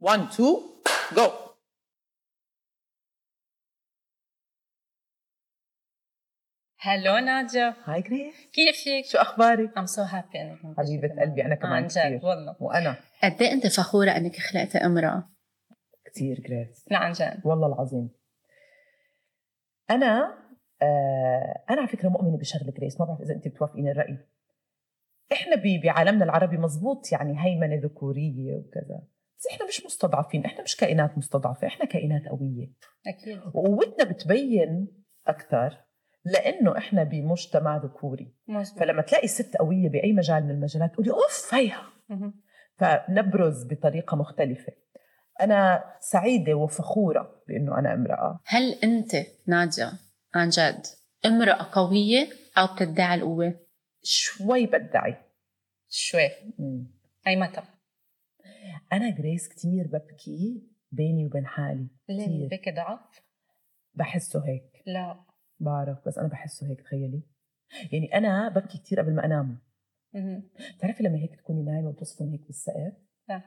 1 2 جو hello ناديا hi جريس كيفك؟ شو أخبارك؟ I'm so happy أنك معنا. قلبي أنا كمان عن جد والله. وأنا. قد إيه أنت فخورة أنك خلقتي أمرأة؟ كثير جريس لا عن جد. والله العظيم. أنا آه أنا على فكرة مؤمنة بشغلة جريس ما بعرف إذا أنت بتوافقيني الرأي. إحنا ب- بعالمنا العربي مزبوط يعني هيمنة ذكورية وكذا. بس إحنا مش مستضعفين إحنا مش كائنات مستضعفة إحنا كائنات قوية. أكيد. وقوتنا بتبين أكثر لأنه إحنا بمجتمع ذكوري. مزبوط فلما تلاقي ست قوية بأي مجال من المجالات تقولي أوف هيها. فنبرز بطريقة مختلفة. أنا سعيدة وفخورة بإنه أنا امرأة. هل أنت ناديا عن جد امرأة قوية أو بتدعي القوة؟ شوي بدعي. شوي. مم. اي متى؟ أنا جريس كتير ببكي بيني وبين حالي ليه كتير بك ضعف؟ بحسه هيك لا بعرف بس أنا بحسه هيك تخيلي يعني أنا ببكي كتير قبل ما أنام. بتعرفي لما هيك تكوني نايمة وتصفن هيك بالسقف لا.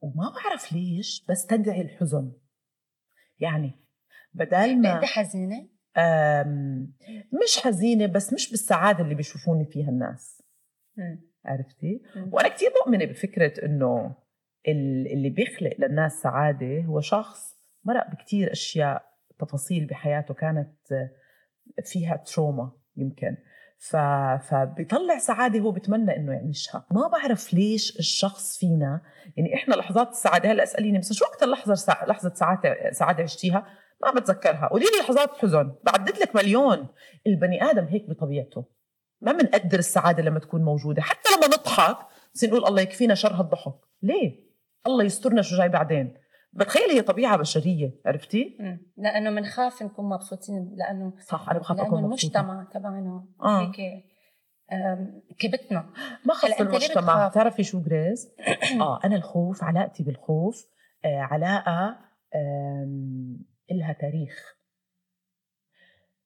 وما بعرف ليش بستدعي الحزن يعني بدل ما انت حزينة؟ أم، مش حزينة بس مش بالسعادة اللي بيشوفوني فيها الناس. عرفتي. وأنا كثير مؤمنة بفكرة إنه اللي بيخلق للناس سعادة هو شخص مرق بكثير أشياء تفاصيل بحياته كانت فيها تروما يمكن. ف... فبيطلع سعادة هو بتمنى إنه يعيشها. ما بعرف ليش الشخص فينا يعني إحنا لحظات السعادة هلأ اسأليني مثلا شو أكثر لحظة سع... لحظة سعاده سعاده عشتيها؟ ما بتذكرها. قولي لي لحظات حزن. بعدد لك مليون. البني آدم هيك بطبيعته. ما بنقدر السعادة لما تكون موجودة. حتى لما نضحك نصير نقول الله يكفينا شر هالضحك. ليه؟ الله يسترنا شو جاي بعدين. بتخيل هي طبيعة بشرية عرفتي؟ مم. لأنه بنخاف نكون مبسوطين لأنه صح أنا بخاف أكون مبسوطة. المجتمع تبعنا آه. هيك كبتنا. ما خص المجتمع؟ بتعرفي شو جريز؟ آه أنا الخوف علاقتي بالخوف آه علاقة آم، إلها تاريخ.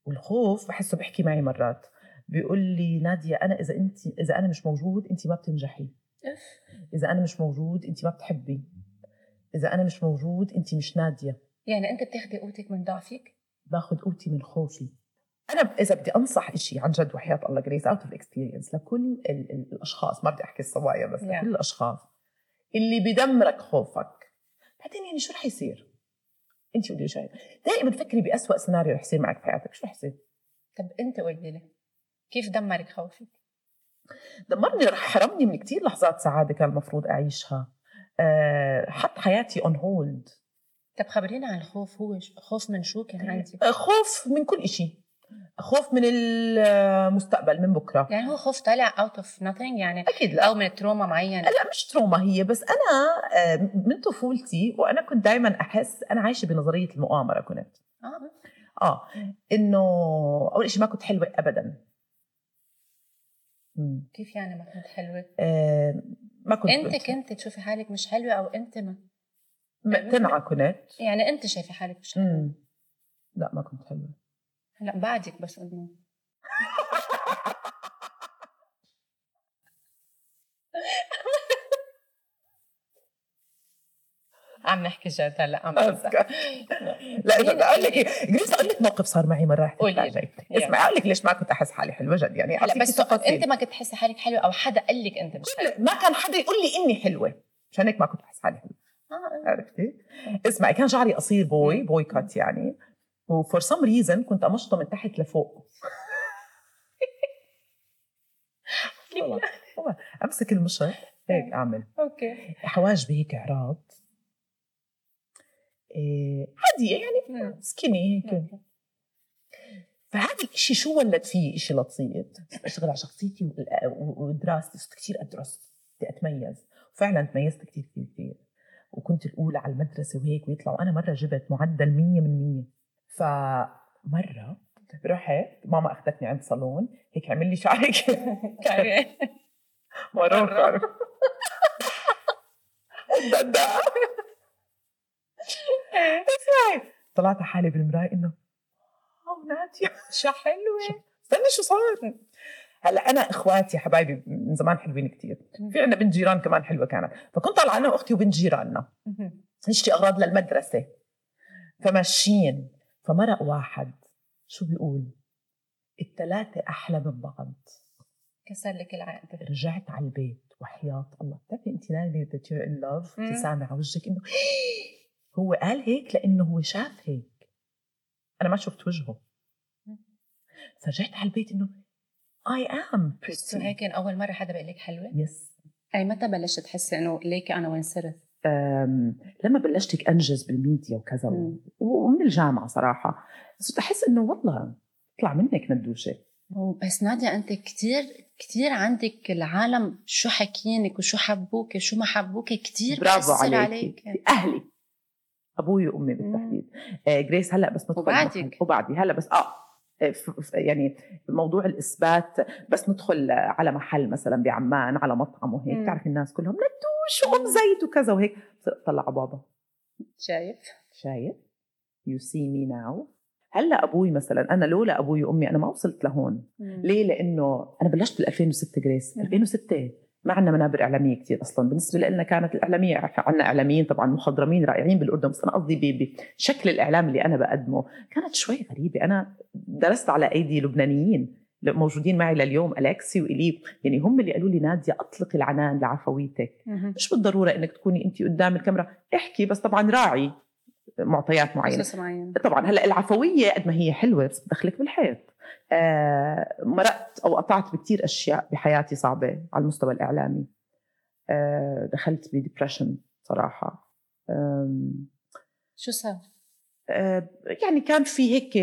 والخوف بحسه بيحكي معي مرات. بيقول لي نادية أنا إذا أنت إذا أنا مش موجود أنت ما بتنجحي. اف إذا أنا مش موجود أنت ما بتحبي إذا أنا مش موجود أنت مش نادية يعني أنت بتاخدي قوتك من ضعفك؟ باخذ قوتي من خوفي أنا إذا بدي أنصح إشي عن جد وحياة الله جريس out of experience لكل ال- ال- الأشخاص ما بدي أحكي الصبايا بس Yeah. لكل الأشخاص اللي بدمرك خوفك بعدين يعني شو رح يصير؟ انت قولي شيء دائما فكري بأسوأ سيناريو رح يصير معك في حياتك شو رح يصير؟ طب أنت قولي لي كيف دمرك خوفك؟ دمرني رح حرمني من كتير لحظات سعادة كان المفروض أعيشها. أه حط حياتي on hold طب خبرينا عن الخوف. هو خوف من شو كان عندك؟ خوف من كل إشي. خوف من المستقبل من بكرة. يعني هو خوف طالع out of nothing يعني أكيد لا. أو من trauma معينة؟ لا مش trauma هي بس أنا آه، من طفولتي وأنا كنت دائما أحس أنا عايشة بنظرية المؤامرة كنت. آه. آه إنه أول شيء ما كنت حلوة ابدا. مم. كيف يعني ما كنت حلوة؟ آه، ما كنت انت كنت تشوفي حالك مش حلوة أو انت ما؟ مقتنعه كنت. يعني انت شايفة حالك مش حلوة. مم. لا ما كنت حلوة. هلا بعدك بس انه عم نحكي جد هلا عم بمزح. لا إذا بدي أقول لك إيه، جريس أقول لك موقف صار معي مرة رح قولي. اسمعي أقول لك ليش ما كنت أحس حالي حلوة جد يعني هلا بس. أنت ما كنت تحسي حالك حلوة أو حدا قال لك أنت مش حلوة؟ ما كان حدا يقول لي إني حلوة. عشان هيك ما كنت أحس حالي حلوة. آه. عرفتي؟ اسمعي كان شعري قصير boy boy cut يعني. و for some reason كنت أمشطه من تحت لفوق. والله أمسك المشط هيك أعمل. okay. حواجبي هيك عراض إيه عادية يعني مم. skinny هيك. فهذا الشيء شو ولد فيه شيء لطيف؟ أشتغل على شخصيتي ودراستي صرت كثير أدرس بدي أتميز. وفعلا تميزت كثير كثير كثير وكنت الأولى على المدرسة وهيك ويطلعوا. أنا مرة جبت معدل 100 من 100 فمرة رحت ماما أخذتني عند صالون هيك عمل لي شعري. مرة. اسمعي طلعت حالي بالمراية إنه واو نادية. شو حلوة. استني شو صار؟ هلأ أنا إخواتي حبايبي من زمان حلوين كتير. في عندنا بنت جيران كمان حلوة كانت. فكنت طالعة أنا وأختي وبنت جيراننا. نشتري أغراض للمدرسة. فماشيين. فمرق واحد. شو بيقول؟ الثلاثه أحلى من بعض. كسر لك العقد رجعت على البيت وحياة الله. بتعرفي انت نايمة in love مم. ابتسامه على وجهك إنه هو قال هيك لأنه هو شاف هيك. أنا ما شفت وجهه. فرجعت على البيت إنه am so pretty هيك كان أول مرة حدا بيقول لك حلوة؟ yes اي متى بلشت تحسي إنه ليكي أنا وين صرت؟ لما بلشت هيك أنجز بالميديا وكذا. و- ومن الجامعة صراحة. صرت احس إنه والله طلع منك ندوشة بس نادية أنت كتير كتير عندك العالم شو حكينك وشو حبوك شو ما حبوك كتير برافو بأثر عليك. أهلي أبوي وأمي بالتحديد. آه جريس هلأ بس ندخل وبعدك. وبعدي هلأ بس آه آه، يعني موضوع الإثبات بس ندخل على محل مثلا بعمان على مطعم وهيك. مم. تعرفي الناس كلهم ندوش وام زيد وكذا وهيك. على بابا. شايف؟ شايف؟ you see me now هلأ أبوي مثلا أنا لولا أبوي وأمي أنا ما وصلت لهون. ليه؟ لأنه أنا بلشت بال 2006 جريس، مم. 2006 ما عندنا منابر إعلامية كثير أصلا، بالنسبة لنا كانت الإعلامية عندنا إعلاميين طبعا مخضرمين رائعين بالأردن بس أنا قصدي بشكل الإعلام اللي أنا بقدمه كانت شوي غريبة، أنا درست على أيدي لبنانيين موجودين معي لليوم الكسي والي يعني هم اللي قالوا لي نادية أطلقي العنان لعفويتك، مش بالضرورة إنك تكوني انت قدام الكاميرا. احكي بس طبعا راعي معطيات معينة. طبعا هلأ العفوية قد ما هي حلوة بس بتدخلك بالحيط. مرقت أو قطعت بكثير أشياء بحياتي صعبة على المستوى الإعلامي. آه دخلت ب depression صراحة. شو صار؟ آه يعني كان في هيك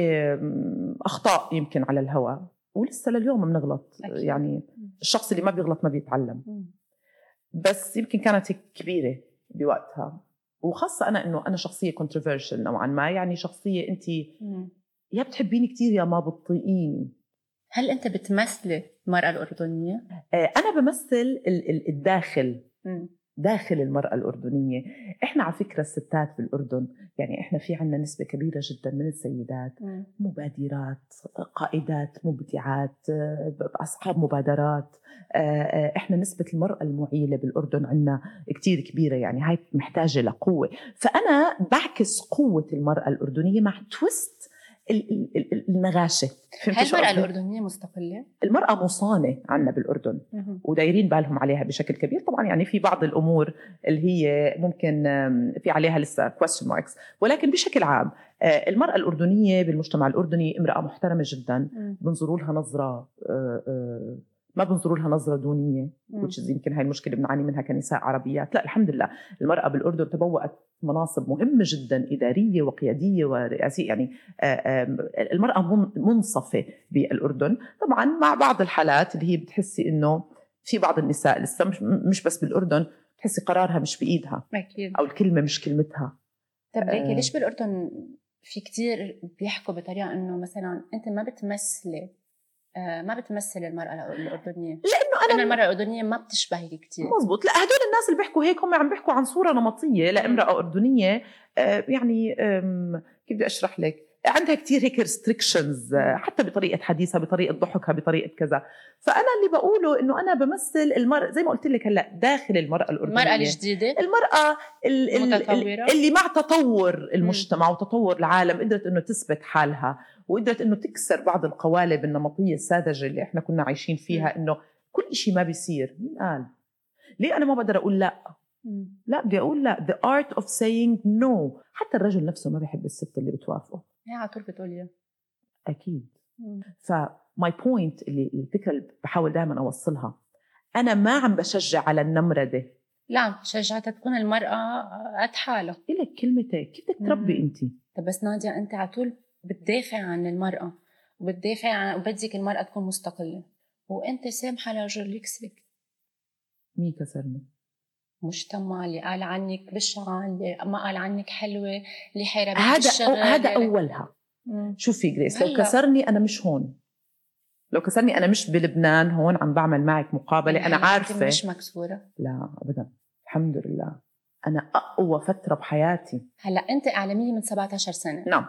أخطاء يمكن على الهواء ولسه لليوم بنغلط. يعني الشخص اللي ما بيغلط ما بيتعلم. بس يمكن كانت هيك كبيرة بوقتها. وخاصة أنا إنه أنا شخصية controversial نوعا ما يعني شخصية انت يا بتحبيني كثير يا ما بتطيقيني هل أنت بتمثلي المرأة الأردنية؟ آه، أنا بمثل ال- ال- الداخل. داخل المرأة الأردنية. إحنا على فكرة الستات بالأردن يعني إحنا في عنا نسبة كبيرة جدا من السيدات. مبادرات قائدات مبدعات أصحاب مبادرات. آه، آه، إحنا نسبة المرأة المعيلة بالأردن عنا كتير كبيرة يعني هاي محتاجة لقوة. فأنا بعكس قوة المرأة الأردنية مع تويست ال- ال- ال- النغاشة فهمتي هل شو المرأة قصدي؟ الأردنية مستقلة؟ المرأة مصانة عنا بالأردن. ودايرين بالهم عليها بشكل كبير. طبعا يعني في بعض الأمور اللي هي ممكن في عليها لسه question marks. ولكن بشكل عام آه، المرأة الأردنية بالمجتمع الأردني امرأة محترمة جدا. بنظروا لها نظرة آه، آه، ما بنظروا لها نظرة دونية is يمكن هاي المشكلة بنعاني منها كنساء عربيات. لا الحمد لله. المرأة بالأردن تبوأت مناصب مهمه جدا إدارية وقيادية ورئاسية يعني آه، المرأة من- منصفة بالأردن. طبعا مع بعض الحالات اللي هي بتحسي إنه في بعض النساء لسه مش, بس بالأردن بتحسي قرارها مش بإيدها أكيد. أو الكلمة مش كلمتها. طب آه. ليش بالأردن في كتير بيحكوا بطريقة إنه مثلا أنت ما بتمثلي ما بتمثلي المرأة الأردنية. لأنه أنا أنا المرأة الأردنية ما بتشبهك كتير. مزبوط. لا هدول الناس اللي بيحكوا هيك هم عم بيحكوا عن صورة نمطية لأمرأة أردنية. آه، يعني كيف بدي أشرح لك؟ عندها كتير هيك ريستريكشنز حتى بطريقة حديثها بطريقة ضحكها بطريقة كذا. فأنا اللي بقوله إنه أنا بمثل المرأة زي ما قلت لك هلأ داخل المرأة الأردنية. المرأة الجديدة. المرأة ال- ال- متطورة. اللي مع تطور المجتمع وتطور العالم قدرت إنه تثبت حالها وقدرت إنه تكسر بعض القوالب النمطية الساذجة اللي إحنا كنا عايشين فيها إنه كل شيء ما بيصير. مين قال؟ ليه أنا ما بقدر أقول لأ؟ لأ بدي أقول لأ. The art of saying no. حتى الرجل نفسه ما بيحب الست اللي بتوافقه. هي على طول بتقولي أكيد. فماي بوينت اللي الفكرة اللي بحاول دائما أوصلها أنا ما عم بشجع على النمرده لا شجعتها تكون المرأة قد حالها. إلك كلمتك كيف بدك تربي. أنت؟ طب بس نادية أنت على طول بتدافع عن المرأة وبتدافع عن وبدك المرأة تكون مستقلة. وأنت سامحة لرجل يكسرك مين كسرني؟ مجتمع اللي قال عنك بشعة اللي ما قال عنك حلوة اللي حيربك هذا أو هذا اللي- أولها مم. شوفي جريس لو. كسرني أنا مش هون لو كسرني أنا مش بلبنان هون عم بعمل معك مقابلة أنا عارفة مش مكسورة لا ابدا الحمد لله أنا أقوى فترة بحياتي هلا أنت إعلامية من 17 سنة نعم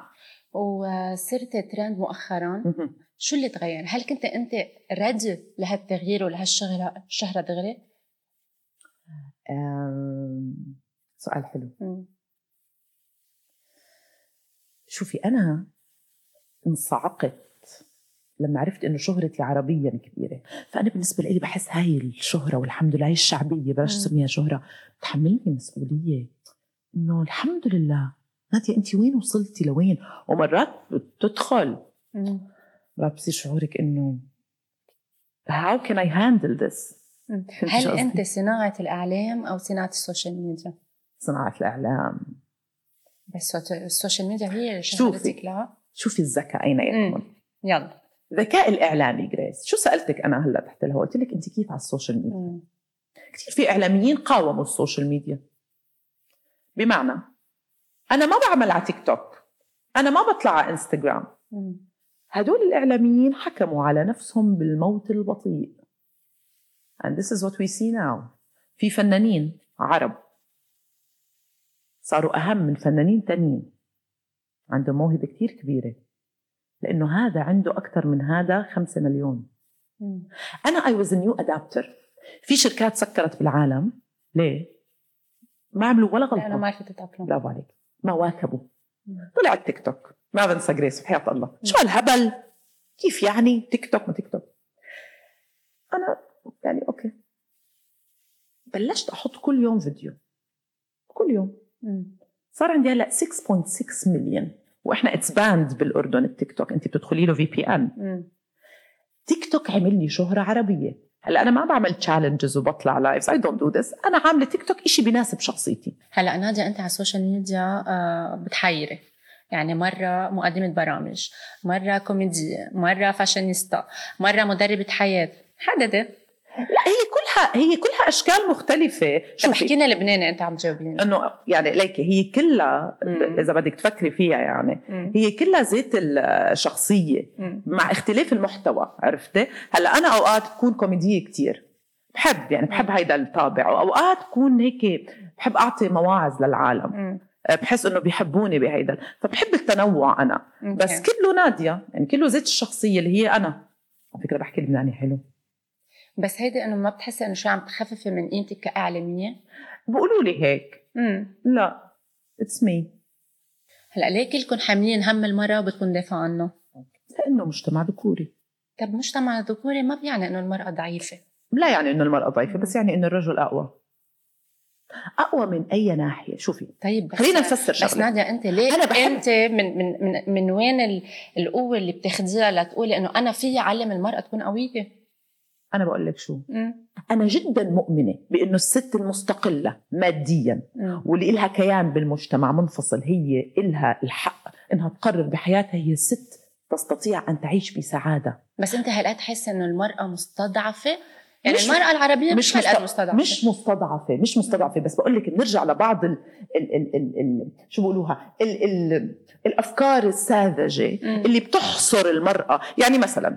وصرت ترند مؤخرا. شو اللي تغير؟ هل كنت أنت ريدي لهالتغيير ولهالشهرة الشهرة دغري؟ سؤال حلو. شوفي أنا انصعقت لما عرفت إنه شهرتي عربيا كبيرة. فأنا بالنسبة لي بحس هاي الشهرة والحمد لله هاي الشعبية بلاش مم. نسميها شهرة. بتحملني مسؤولية إنه الحمد لله. نادية أنت وين وصلتي لوين؟ ومرات بتدخل. مرات بصير شعورك إنه how can I handle this هل؟ أنت صناعة الإعلام أو صناعة السوشيال ميديا؟ صناعة الإعلام. بس ال social media هي شوفي. شهرتك لها؟ شوفي الذكاء أين يكمن يلا. ذكاء الإعلامي جريس شو سألتك أنا هلأ تحت الهواء؟ قلت لك أنت كيف على ال social media؟ مم. كثير في إعلاميين قاوموا ال social media. بمعنى أنا ما بعمل على تيك توك أنا ما بطلع على انستغرام مم. هدول الإعلاميين حكموا على نفسهم بالموت البطيء. And this is what we see now. في فنانين عرب صاروا أهم من فنانين تانيين. عندهم موهبة كثير كبيرة. لأنه هذا عنده أكثر من هذا خمسة مليون. مم. أنا I was new adapter في شركات سكرت بالعالم. ليه؟ ما عملوا ولا لأنه غلطه ما عرفت تتأقلم. برافو عليك. ما واكبوا. طلع التيك توك ما بنسى جريس بحياة الله. شو هالهبل؟ كيف يعني؟ تيك توك ما تيك توك أنا يعني okay. بلشت أحط كل يوم فيديو. كل يوم. صار عندي هلأ 6.6 مليون وإحنا it's banned بالأردن التيك توك. انت بتدخلي له في VPN. تيك توك عمل لي شهرة عربية. هلأ أنا ما بعمل challenges وبطلع lives I don't do this أنا عاملة تيك توك إشي بيناسب شخصيتي. هلأ نادية أنت على ال social media آه، بتحيري. يعني مرة مقدمة برامج مرة كوميدية مرة فاشينيستا مرة مدربة حياة. حددي لا هي كلها هي كلها أشكال مختلفة. طب شوفي. احكي لنا لبناني أنت عم تجاوبيني. إنه يعني ليكي هي كلها مم. إذا بدك تفكري فيها يعني مم. هي كلها زيت الشخصية مم. مع اختلاف المحتوى عرفتي؟ هلأ أنا أوقات بكون كوميدية كتير. بحب يعني بحب هيدا الطابع. وأوقات بكون هيك بحب أعطي مواعظ للعالم. مم. بحس إنه بيحبوني بهيدا فبحب التنوع أنا. بس okay. كله نادية يعني كله زيت الشخصية اللي هي أنا. على فكرة بحكي لبناني حلو. بس هيدي إنه ما بتحسي إنه شو عم تخففي من قيمتك كاعلاميه؟ بيقولوا لي هيك. امم لا it's me هلأ ليه كلكم حاملين هم المراه وبدكم دافع عنه؟ لأنه مجتمع ذكوري. طب مجتمع ذكوري ما بيعني إنه المرأة ضعيفة. لا يعني إنه المرأة ضعيفة بس يعني إنه الرجل أقوى. أقوى من أي ناحية؟ شوفي. طيب بس خلينا نفسر بس شغلة. نادية أنت ليه أنا بحب- أنت من من من, من وين ال- القوة اللي بتاخديها لتقولي إنه أنا فيي أعلم المرأة تكون قوية؟ أنا بقول لك شو. أنا جدا مؤمنة بإنه الست المستقلة ماديا. واللي إلها كيان بالمجتمع منفصل هي إلها الحق إنها تقرر بحياتها هي ست تستطيع أن تعيش بسعادة بس أنت هلا تحس إنه المرأة مستضعفة يعني مش- المرأة العربية مش, مش هالقد مست- مستضعفة مش مستضعفة مش مستضعفة بس بقول لك نرجع لبعض ال ال ال ال ال شو بقولوها ال ال الأفكار الساذجة مم. اللي بتحصر المرأة يعني مثلا.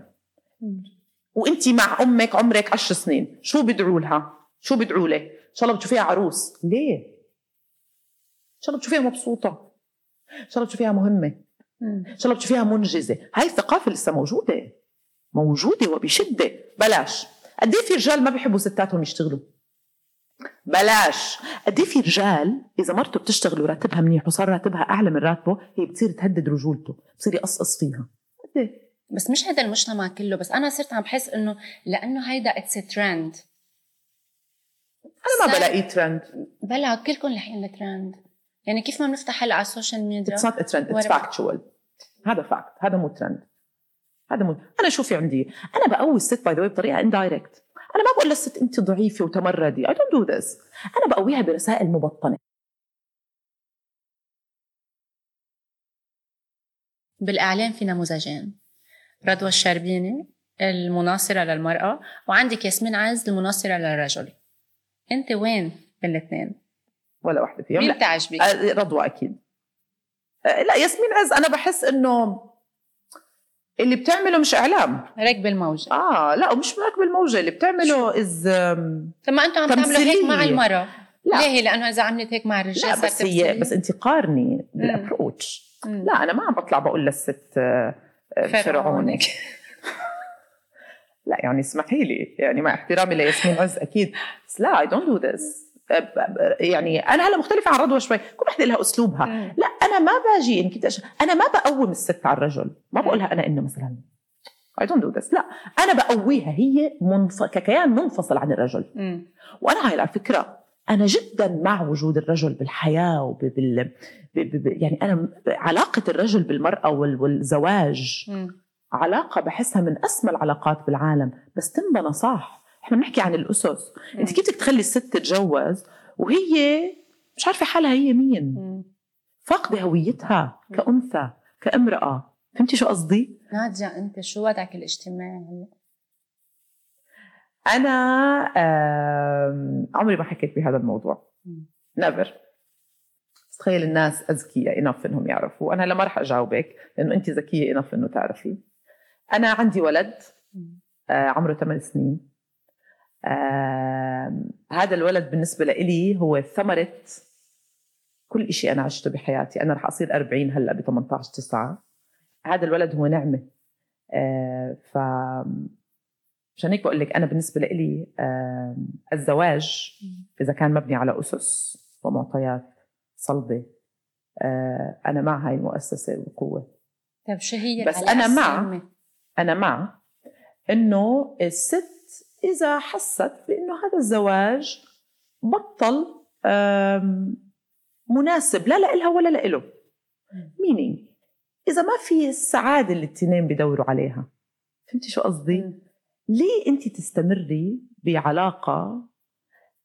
وانت مع أمك عمرك عشر سنين. شو بدعوا لها؟ شو بدعوا لك؟ إن شاء الله بتشوفيها عروس. ليه؟ إن شاء الله بتشوفيها مبسوطة. إن شاء الله بتشوفيها مهمة. إن شاء الله بتشوفيها منجزة. هاي الثقافة لسه موجودة. موجودة وبشدة. بلاش. قد إيه في رجال ما بيحبوا ستاتهم يشتغلوا؟ بلاش. قد إيه في رجال إذا مرته بتشتغل وراتبها منيح وصار راتبها أعلى من راتبه هي بتصير تهدد رجولته بتصير يقصقص فيها. قد إيه؟ بس مش هذا المجتمع كله بس أنا صرت عم بحس إنه لأنه هيدا it's trend أنا ما بلاقيه ترند بلا كلكم لاحقين الترند يعني كيف ما بنفتح هلا على ال social media it's not trend it's factual هذا fact هذا مو ترند هذا مو أنا شوفي عندي؟ أنا بقوي الست by the بطريقة indirect أنا ما بقول للست أنت ضعيفة وتمردي. I don't do this أنا بقويها برسائل مبطنة. بالإعلام في نموذجين. رضوى الشربيني المناصرة للمرأة وعندك ياسمين عز المناصرة للرجل. أنت وين بين الاثنين؟ ولا واحدة فيهم. مين لا. بتعجبك؟ آه، رضوى أكيد. آه، لا ياسمين عز أنا بحس إنه اللي بتعمله مش إعلام. ركب الموجة. آه لا ومش راكب الموجة اللي بتعمله از طب ما أنتم عم تعملوا هيك مع. المرأة. لا. ليه؟ لأنه إذا عملت هيك مع الرجال لا بس هي؟ بس انت قارني بال approach. لا أنا ما عم بطلع بقول للست آه، آه، فرعونك. فرعونك لا يعني اسمحي لي. يعني مع احترامي لياسمين عز أكيد. بس لا I don't do this يعني أنا هلا مختلفة عن رضوى شوي. كل وحدة لها أسلوبها. لا أنا ما باجي أش- أنا ما بقوم الست على الرجل. ما بقولها أنا إنه مثلا. I don't do this لا أنا بقويها هي منف... ككيان منفصل عن الرجل. وأنا هاي على فكرة أنا جدا مع وجود الرجل بالحياة وبال ب... ب... ب... يعني أنا م- علاقة الرجل بالمرأة وال... والزواج مم. علاقة بحسها من أسمى العلاقات بالعالم. بس تنبنى صح. إحنا بنحكي عن الأسس. أنت كيف بدك تخلي الست تتجوز وهي مش عارفة حالها هي مين؟ مم. فاقده هويتها كأنثى كأمرأة. فهمتي شو قصدي؟ نادية أنت شو وضعك الاجتماعي؟ أنا عمري ما حكيت بهذا الموضوع. نيفر تخيل الناس أذكياء انف إنهم يعرفوا. أنا هلا ما رح أجاوبك لأنه أنت ذكية انف إنه تعرفي. أنا عندي ولد. آه، عمره 8 سنين. هذا الولد بالنسبة لإلي هو ثمرة كل شيء أنا عشته بحياتي. أنا رح أصير 40 هلأ ب 18 9 هذا الولد هو نعمة. آه، ف عشان هيك بقول لك أنا بالنسبة لإلي آم، الزواج إذا كان مبني على أسس ومعطيات صلبة آه، أنا مع هاي المؤسسة وقوة طيب شو هي بس أنا مع-؟ أنا مع إنه الست إذا حست بإنه هذا الزواج بطل مناسب لا لإلها ولا لإله. مينينج إذا ما في السعادة اللي التنين بدوروا عليها. فهمتي شو قصدي؟ ليه أنت تستمري بعلاقة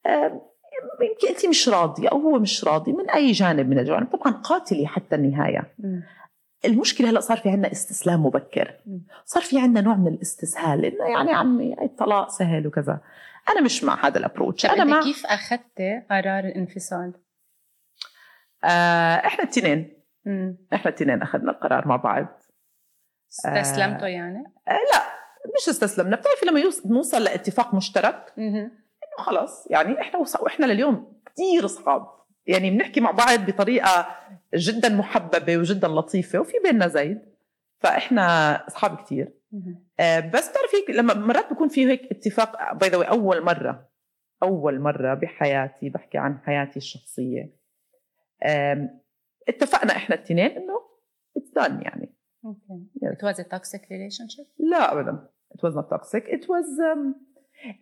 آم، يمكن أنت مش راضية أو هو مش راضي من أي جانب من الجوانب طبعا قاتلي حتى النهاية مم. المشكلة هلأ صار في عندنا استسلام مبكر. صار في عندنا نوع من الاستسهال إنه يعني عمي الطلاق سهل وكذا أنا مش مع هذا الابروتش أنا أنت مع كيف اخذتي قرار الانفصال؟ آه إحنا التنين. إحنا التنين أخذنا القرار مع بعض استسلمتوا يعني؟ آه لا مش استسلمنا. بتعرفي لما يوص- نوصل لاتفاق مشترك. إنه خلص يعني إحنا وص... وإحنا لليوم كثير اصحاب يعني بنحكي مع بعض بطريقة جدا محببة وجدا لطيفة وفي بيننا زيد فإحنا اصحاب كثير. آه، بس بتعرفي لما مرات بيكون في هيك اتفاق باي ذا أول مرة أول مرة بحياتي بحكي عن حياتي الشخصية. اتفقنا إحنا الاثنين إنه اتس يعني. Yes. It was a toxic relationship? لا ابدا. It was not toxic. It was um,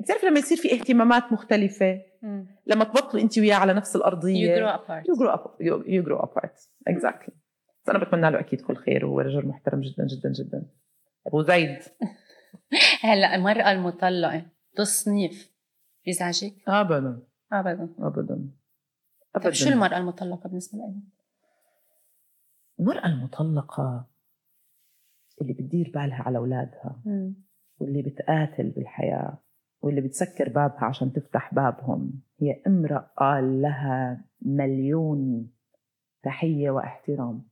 بتعرفي لما يصير في اهتمامات مختلفة؟ مم. لما تبطلوا أنت وياه على نفس You الارضيه grow apart. you grow up you, you grow apart. Exactly. بس أنا بتمنى له أكيد كل خير وهو رجل محترم جدا جدا جدا. أبو زيد. هلأ المرأة المطلقة تصنيف بيزعجك؟ ابدا. ابدا. ابدا. طيب شو المرأة المطلقة بالنسبة لك؟ المرأة المطلقة اللي بتدير بالها على أولادها واللي بتقاتل بالحياة واللي بتسكر بابها عشان تفتح بابهم. هي امرأة لها مليون تحية واحترام.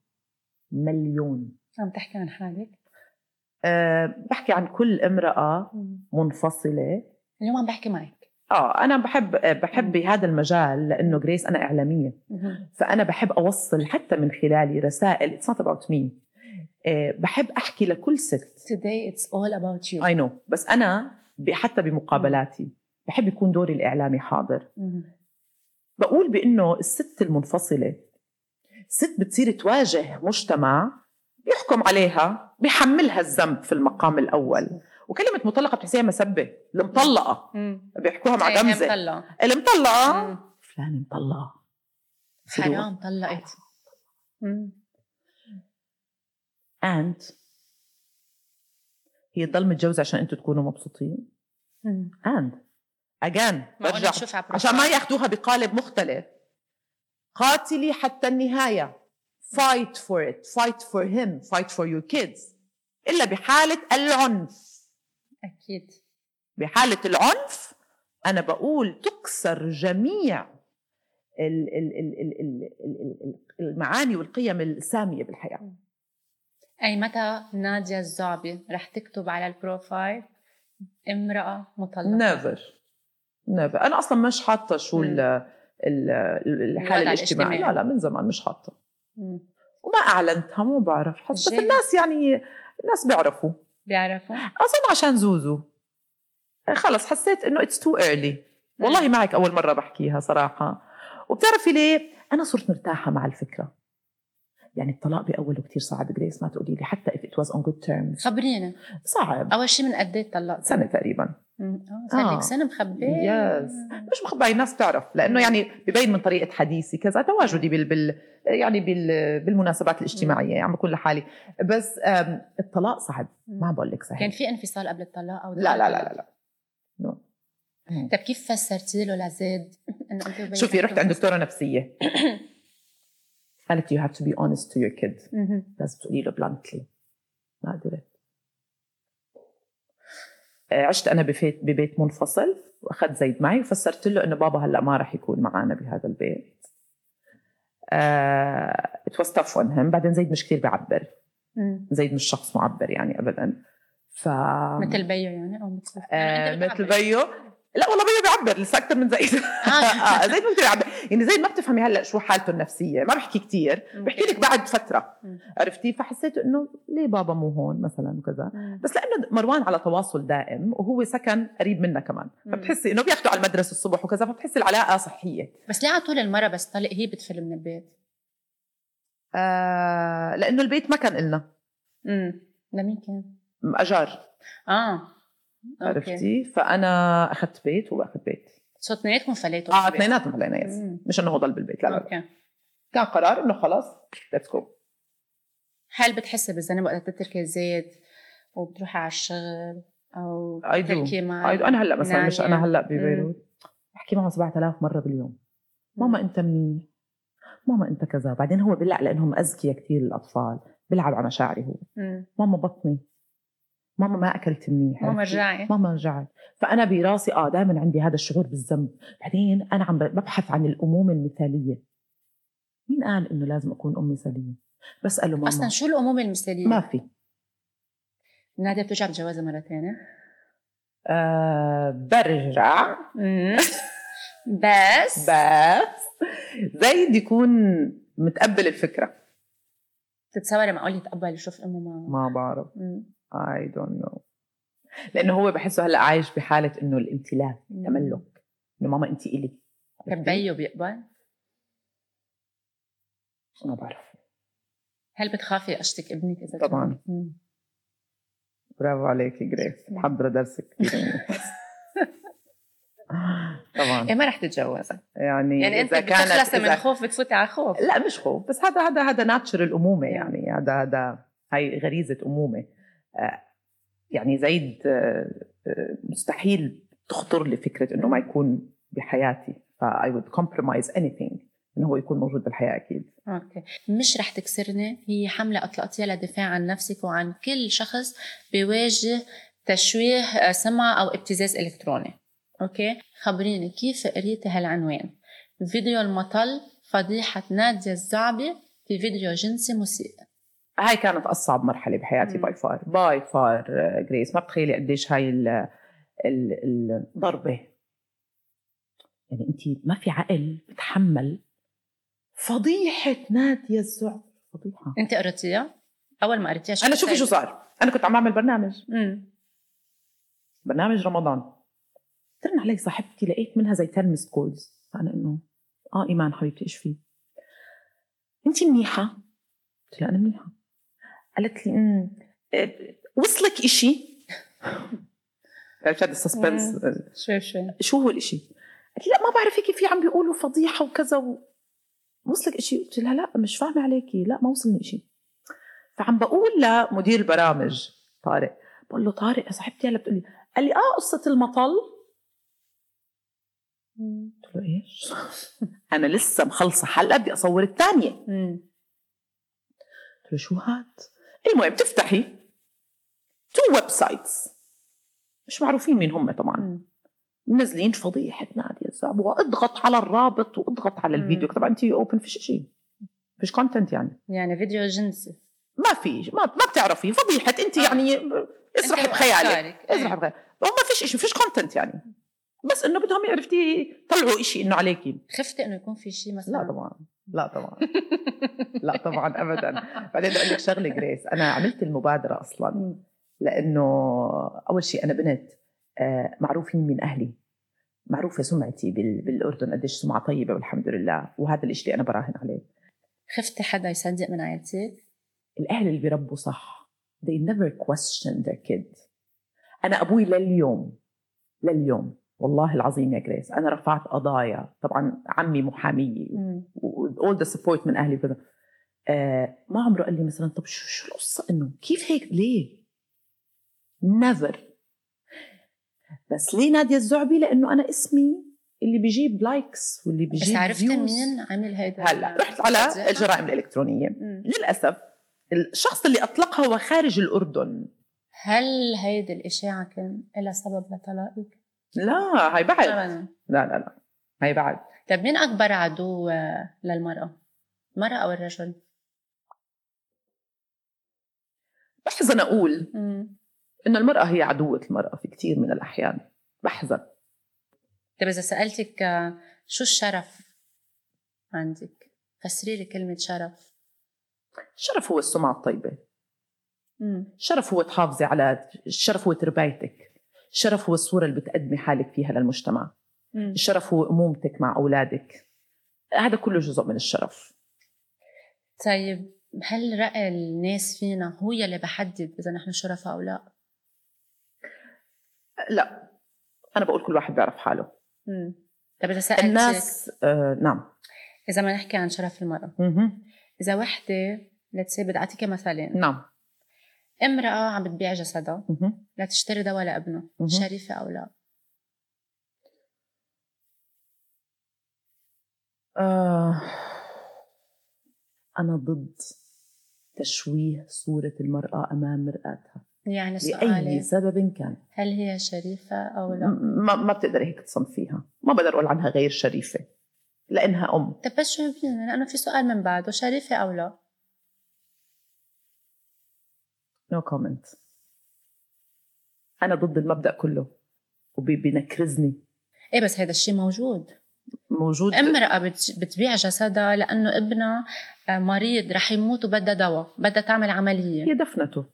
مليون. عم تحكي عن حالك؟ أه بحكي عن كل امرأة منفصلة. اليوم عم بحكي معك. آه أنا بحب بحب بهذا المجال لأنه جريس أنا إعلامية. فأنا بحب أوصل حتى من خلالي رسائل. it's not about me بحب أحكي لكل ست. Today it's all about you. I know بس أنا حتى بمقابلاتي بحب يكون دوري الإعلامي حاضر. بقول بإنه الست المنفصلة ست بتصير تواجه مجتمع بيحكم عليها بيحملها الذنب في المقام الأول. وكلمة مطلقة بتحسيها مسبة. المطلقة. مم. بيحكوها مع إيه، هي غمزة. مطلقة. المطلقة؟ مم. فلان مطلقة. حرام طلقت. اند هي تضل متجوزة عشان أنتم تكونوا مبسوطين. اجان معقول برجع. عشان ما؟ ياخذوها بقالب مختلف. قاتلي حتى النهاية. Fight for it. Fight for him. Fight for your kids. إلا بحالة العنف. أكيد. بحالة العنف أنا بقول تكسر جميع ال- ال- ال- ال- ال- ال- ال- المعاني والقيم السامية بالحياة. أي متى نادية الزعبي رح تكتب على البروفايل؟ امرأة مطلقة. نيفر نيفر أنا أصلا مش حاطة شو ال ال- الحاله الوضع الاجتماعية. الاجتماعي. لا لا من زمان مش حاطة. مم. وما أعلنتها مو بعرف. حسيت جاي. الناس يعني الناس بيعرفوا. بيعرفوا. اظن عشان زوزو. خلص حسيت إنه it's too early والله معك أول مرة بحكيها صراحة. وبتعرفي ليه؟ أنا صرت مرتاحة مع الفكرة. يعني الطلاق بأوله كتير صعب. جريس ما تقولي لي حتى if it was on good terms. خبرينا. صعب. أول شيء من قد إيه طلقت سنة تقريبا. آه. آه. سنة مخبية. يس مش مخبأي الناس بتعرف. لأنه يعني ببين من طريقة حديثي كذا تواجدي بال, بال يعني بال بالمناسبات الاجتماعية يعني بكون لحالي بس الطلاق صعب. ما بقول لك سهل كان في انفصال قبل الطلاق أو لا لا لا لا, لا. No. طيب كيف فسرتي له لزيد إنه أنت شوفي رحت عند دكتورة نفسية. قالت you have to be honest to your kid. لازم تقولي له bluntly. ما قدرت آه، عشت أنا ببيت ببيت منفصل واخذت زيد معي وفسرت له إنه بابا هلأ ما راح يكون معنا بهذا البيت. it was tough on him. بعدين زيد مش كثير بيعبر. زيد مش شخص معبر يعني ابدا. ف مثل بيو يعني أو مثل آه مثل. بيو. لا والله بيو بيعبر لسه أكثر من زيد آه. زيد ممكن يعبر. يعني زيد ما بتفهمي هلأ شو حالته النفسية ما بحكي كثير بحكي لك بعد فترة. عرفتي؟ فحسيت إنه ليه بابا مو هون مثلا وكذا. بس لأنه مروان على تواصل دائم وهو سكن قريب منا كمان. فبتحسي إنه بياخذوا على المدرسة الصبح وكذا فبتحسي العلاقة صحية. بس ليه على طول المرة بس تطلق هي بتفل من البيت؟ آه لأنه البيت ما كان إلنا. امم لمين كان؟ أجار. آه. عرفتي؟ فأنا اخذت بيت وهو اخذ بيت. so اثنيناتكم فليتوا آه. اثنيناتنا فلينا yes. مش إنه هو ضل بالبيت لا لا. okay. كان قرار إنه خلاص let's go هل بتحسي بالذنب وقت تتركي زيد وبتروحي على الشغل أو I do. تحكي مع أنا هلأ مثلا مش؟ أنا هلأ ببيروت بحكي معه 7000 مرة باليوم. ماما أنت منيح ماما أنت كذا. بعدين هو بيلعب لأنهم اذكياء كثير الاطفال بيلعب على مشاعري هو. مم. ماما بطني. ماما ما أكلت منيح ماما؟ رجعي ماما رجعت فأنا براسي آه دائما عندي هذا الشعور بالذنب. بعدين أنا عم ببحث عن الأمومة المثالية. مين قال إنه لازم أكون أم مثالية؟ بسأله ماما. أصلا شو الأمومة المثالية؟ ما في. نادية بترجع بجوازها مرة ثانية آه برجع. بس. بس. زيد يكون متقبل الفكرة. تتصوري معقول يتقبل يشوف أمه ما ما بعرف. مم. I don't know. لأنه هو بحسه هلأ عايش بحالة إنه الامتلاك مم. تملك. إنه ماما انت الي طب بيو بيقبل؟ ما بعرف. هل بتخافي أشتك ابنك إذا طبعاً. كان- مم. برافو عليكي جريس محضره درسك كثير طبعا. إيه ما رح تتجوزها يعني, يعني أنت إذا كانت بتخلصي من خوف بتفوتي على خوف. لا مش خوف بس هذا هذا هذا ناتشر الامومه. يعني. هذا هذا هاي غريزة أمومة. يعني زيد آه، آه، مستحيل تخطر لي فكرة إنه ما يكون بحياتي ف I would compromise anything إنه هو يكون موجود بالحياة أكيد. okay. مش رح تكسرني. هي حملة أطلقتيها للدفاع عن نفسك وعن كل شخص بيواجه تشويه آه، سمعة أو ابتزاز إلكتروني. okay؟ خبريني كيف قريتي هالعنوان؟ فيديو المطل فضيحة نادية الزعبي في فيديو جنسي مسيء. هاي كانت أصعب مرحلة بحياتي مم. by far by far جريس ما بتخيلي قديش هاي ال ال- الضربه يعني انت ما في عقل بتحمل فضيحة نادية الزعبي فضيحة. أنت قريتيها؟ أول ما قريتيها أنا شوفي شو صار. أنا كنت عم اعمل برنامج. امم برنامج رمضان. ترن علي صاحبتي لقيت منها زي ten missed calls. فانا إنه آه إيمان حبيبتي إيش في؟ انت منيحة؟ قلت لها أنا منيحة. قالت لي أمم إيه، وصلك إشي؟ عرفت هذا ال suspense شوي شوي شو هو الإشي؟ قالت لي لا ما بعرف هيك في عم بيقولوا فضيحة وكذا و... وصلك إشي؟ قلت لها لا مش فاهمة عليكي لا ما وصلني إشي فعم بقول لمدير البرامج طارق بقول له طارق يا صاحبتي هلا بتقولي قال لي آه قصة المطل قلت له إيش؟ أنا لسه مخلصة حلقة بدي أصور الثانية قلت له شو هاد؟ المهم تفتحي two websites مش معروفين مين هم طبعا. منزلين فضيحه ناديه الزعبي واضغط على الرابط واضغط على الفيديو. طبعا انت open فيش شيء. فيش كونتنت يعني. يعني فيديو جنسي. ما في ما ما بتعرفي. فضيحة. انت آه. يعني اسرحي أنت بخيالك. وأفكارك. اسرحي بخيالك. هو ما فيش شيء فيش content يعني. بس إنه بدهم عرفتي يطلعوا إشي إنه عليكي. خفتي إنه يكون في شيء مثلا؟ لا طبعا. لا طبعا. لا طبعا ابدا. بعدين بدي أقول لك شغلة جريس أنا عملت المبادرة أصلا لأنه أول شيء أنا بنت آه، معروفين من أهلي. معروفة سمعتي بال- بالأردن قديش سمعة طيبة والحمد لله. وهذا الشيء اللي أنا براهن عليه. خفتي حدا يصدق من عائلتك الأهل اللي بيربوا صح. They never question their kid. أنا أبوي لليوم لليوم. والله العظيم يا جريس أنا رفعت قضايا طبعا عمي محاميه all the support من أهلي وكذا آه ما عمره قال لي مثلا طب شو شو القصة إنه كيف هيك ليه؟ never بس ليه نادية الزعبي؟ لأنه أنا اسمي اللي بيجيب لايكس واللي بيجيب بس views. مين عمل هيدا هلأ رحت على؟ الجرائم الإلكترونية مم. للأسف الشخص اللي أطلقها هو خارج الأردن هل هيدي الإشاعة كان لها سبب لطلاقك؟ لا هاي بعد لا لا لا هاي بعد طيب مين أكبر عدو للمرأة؟ المرأة أو الرجل؟ بحزن أقول مم. إن المرأة هي عدوة المرأة في كثير من الأحيان بحزن طيب إذا سألتك آه، شو الشرف عندك؟ فسري لي كلمة شرف الشرف هو السمعة الطيبة مم. الشرف هو تحافظي على الشرف هو تربايتك الشرف هو الصورة اللي بتقدمي حالك فيها للمجتمع مم. الشرف هو أمومتك مع أولادك هذا كله جزء من الشرف طيب هل رأي الناس فينا هو يلي بحدد إذا نحن شرفاء أو لا؟ لا أنا بقول كل واحد بيعرف حاله مم. طيب إذا سألتك الناس آه نعم إذا ما نحكي عن شرف المرأة مهم. إذا وحدة لتسي بدي أعطيك مثالين نعم امرأة عم بتبيع جسدها. لتشتري دواء لابنه. شريفة أو لا؟ آه أنا ضد تشويه صورة المرأة أمام مرآتها يعني لأي سؤالي سبب كان هل هي شريفة أو لا؟ ما, ما بتقدري هيك تصنفيها ما بقدر أقول عنها غير شريفة لأنها أم طيب بس جاوبيني لأنه في سؤال من بعده شريفة أو لا؟ no, no comment أنا ضد المبدأ كله وبينكرزني إيه بس هذا الشيء موجود. موجود. أمرأة بت- بتبيع جسدها لأنه ابنها آه، مريض رح يموت وبدها دواء بدها تعمل عملية. هي دفنته.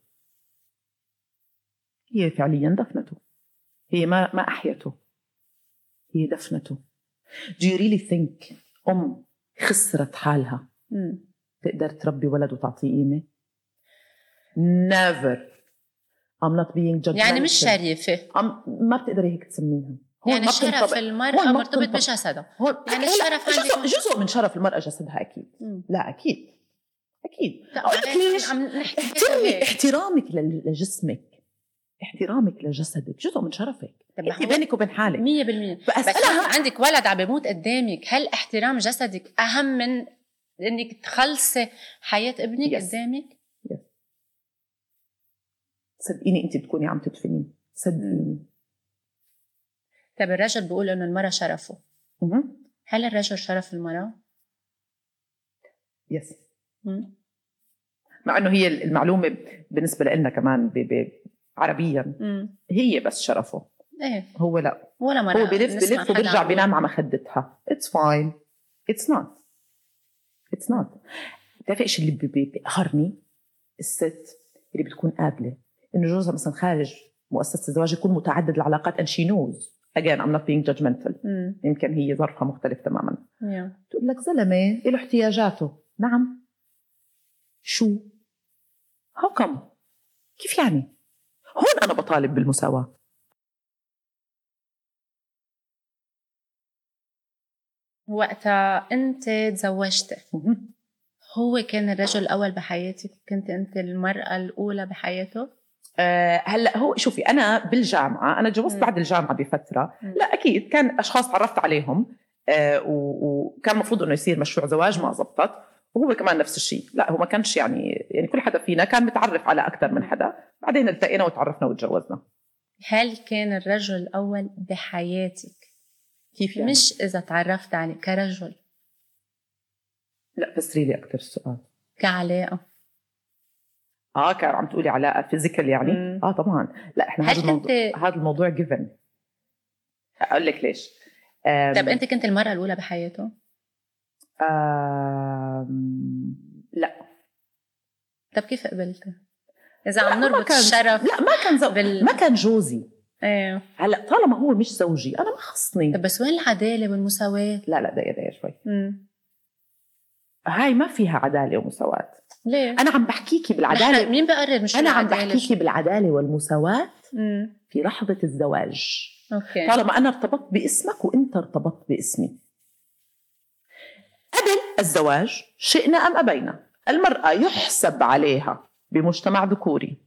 هي فعليا دفنته. هي ما ما أحيته. هي دفنته. Do you really think أم خسرت حالها؟ مم. تقدر تربي ولد وتعطيه قيمة؟ Never. I'm not being judgmental. يعني مش شريفة. ما بتقدري هيك تسميها. هون يعني شرف. المرأة مرتبط. بجسدها. هون يعني الشرف جزء, عندك- جزء من شرف المرأة جسدها أكيد. مم. لا أكيد. أكيد. ليش عم نحكي احترمي. احترامك لجسمك. احترامك لجسدك. جزء من شرفك. أنت بينك وبين حالك. مية بالمية. بس بس أنا عندك ولد عم بيموت قدامك. هل احترام جسدك أهم من إنك تخلصي حياة ابنك Yes. قدامك؟ صدقيني انت بتكوني عم تدفني. صدقيني. طيب الرجل بيقول إنه المرأة شرفه. مهم. هل الرجل شرف المرأة؟ يس. مم. مع إنه هي المعلومة بالنسبة لنا كمان ب... ب... عربيا. مم. هي بس شرفه. إيه. هو لا. ولا مرأة. هو بلف بلف عم بينام على مخدتها it's fine it's not it's not بتعرفي إيش اللي بي- بي- بيقهرني؟ الست اللي بتكون قابلة. إنه جوزها مثلا خارج مؤسسة الزواج يكون متعدد العلاقات and she knows. Again I'm not being judgmental. مم. يمكن هي ظرفها مختلف تماما. Yeah. تقول لك زلمة له احتياجاته. نعم. شو؟ How come كيف يعني؟ هون أنا بطالب بالمساواة. وقتها أنت تزوجتي. هو كان الرجل الأول بحياتك؟ كنت أنت المرأة الأولى بحياته؟ هلا هو شوفي أنا بالجامعة أنا تجوزت. بعد الجامعة بفترة. لا أكيد كان أشخاص تعرفت عليهم آه، وكان المفروض إنه يصير مشروع زواج ما زبطت. وهو كمان نفس الشيء. لا هو ما كانش يعني يعني كل حدا فينا كان متعرف على أكثر من حدا. بعدين التقينا وتعرفنا وتجوزنا هل كان الرجل الأول بحياتك؟ كيف يعني؟ مش إذا تعرفت عليه كرجل. لا فسري لي أكثر السؤال. كعلاقة. آه كان عم تقولي علاقة physical يعني مم. آه طبعا لا إحنا هذا الموضوع هذا الموضوع given أقول لك ليش طب أنت كنت المرأة الأولى بحياته؟ أم... لا طب كيف قبلتي؟ إذا عم نربط الشرف لا ما كان زو... بال- ما كان جوزي إيه هلا طالما هو مش زوجي أنا ما خصني طب بس وين العدالة والمساواة؟ لا لا دقيقة دقيقة شوي مم. هاي ما فيها عدالة ومساواة ليه؟ أنا عم بحكيكي بالعدالة مين بقرر مش أنا عم؟ بحكيكي بالعدالة والمساواة مم. في لحظه الزواج أوكي طالما أنا ارتبطت باسمك وأنت ارتبطت باسمي قبل الزواج شئنا أم أبينا المرأة يحسب عليها بمجتمع ذكوري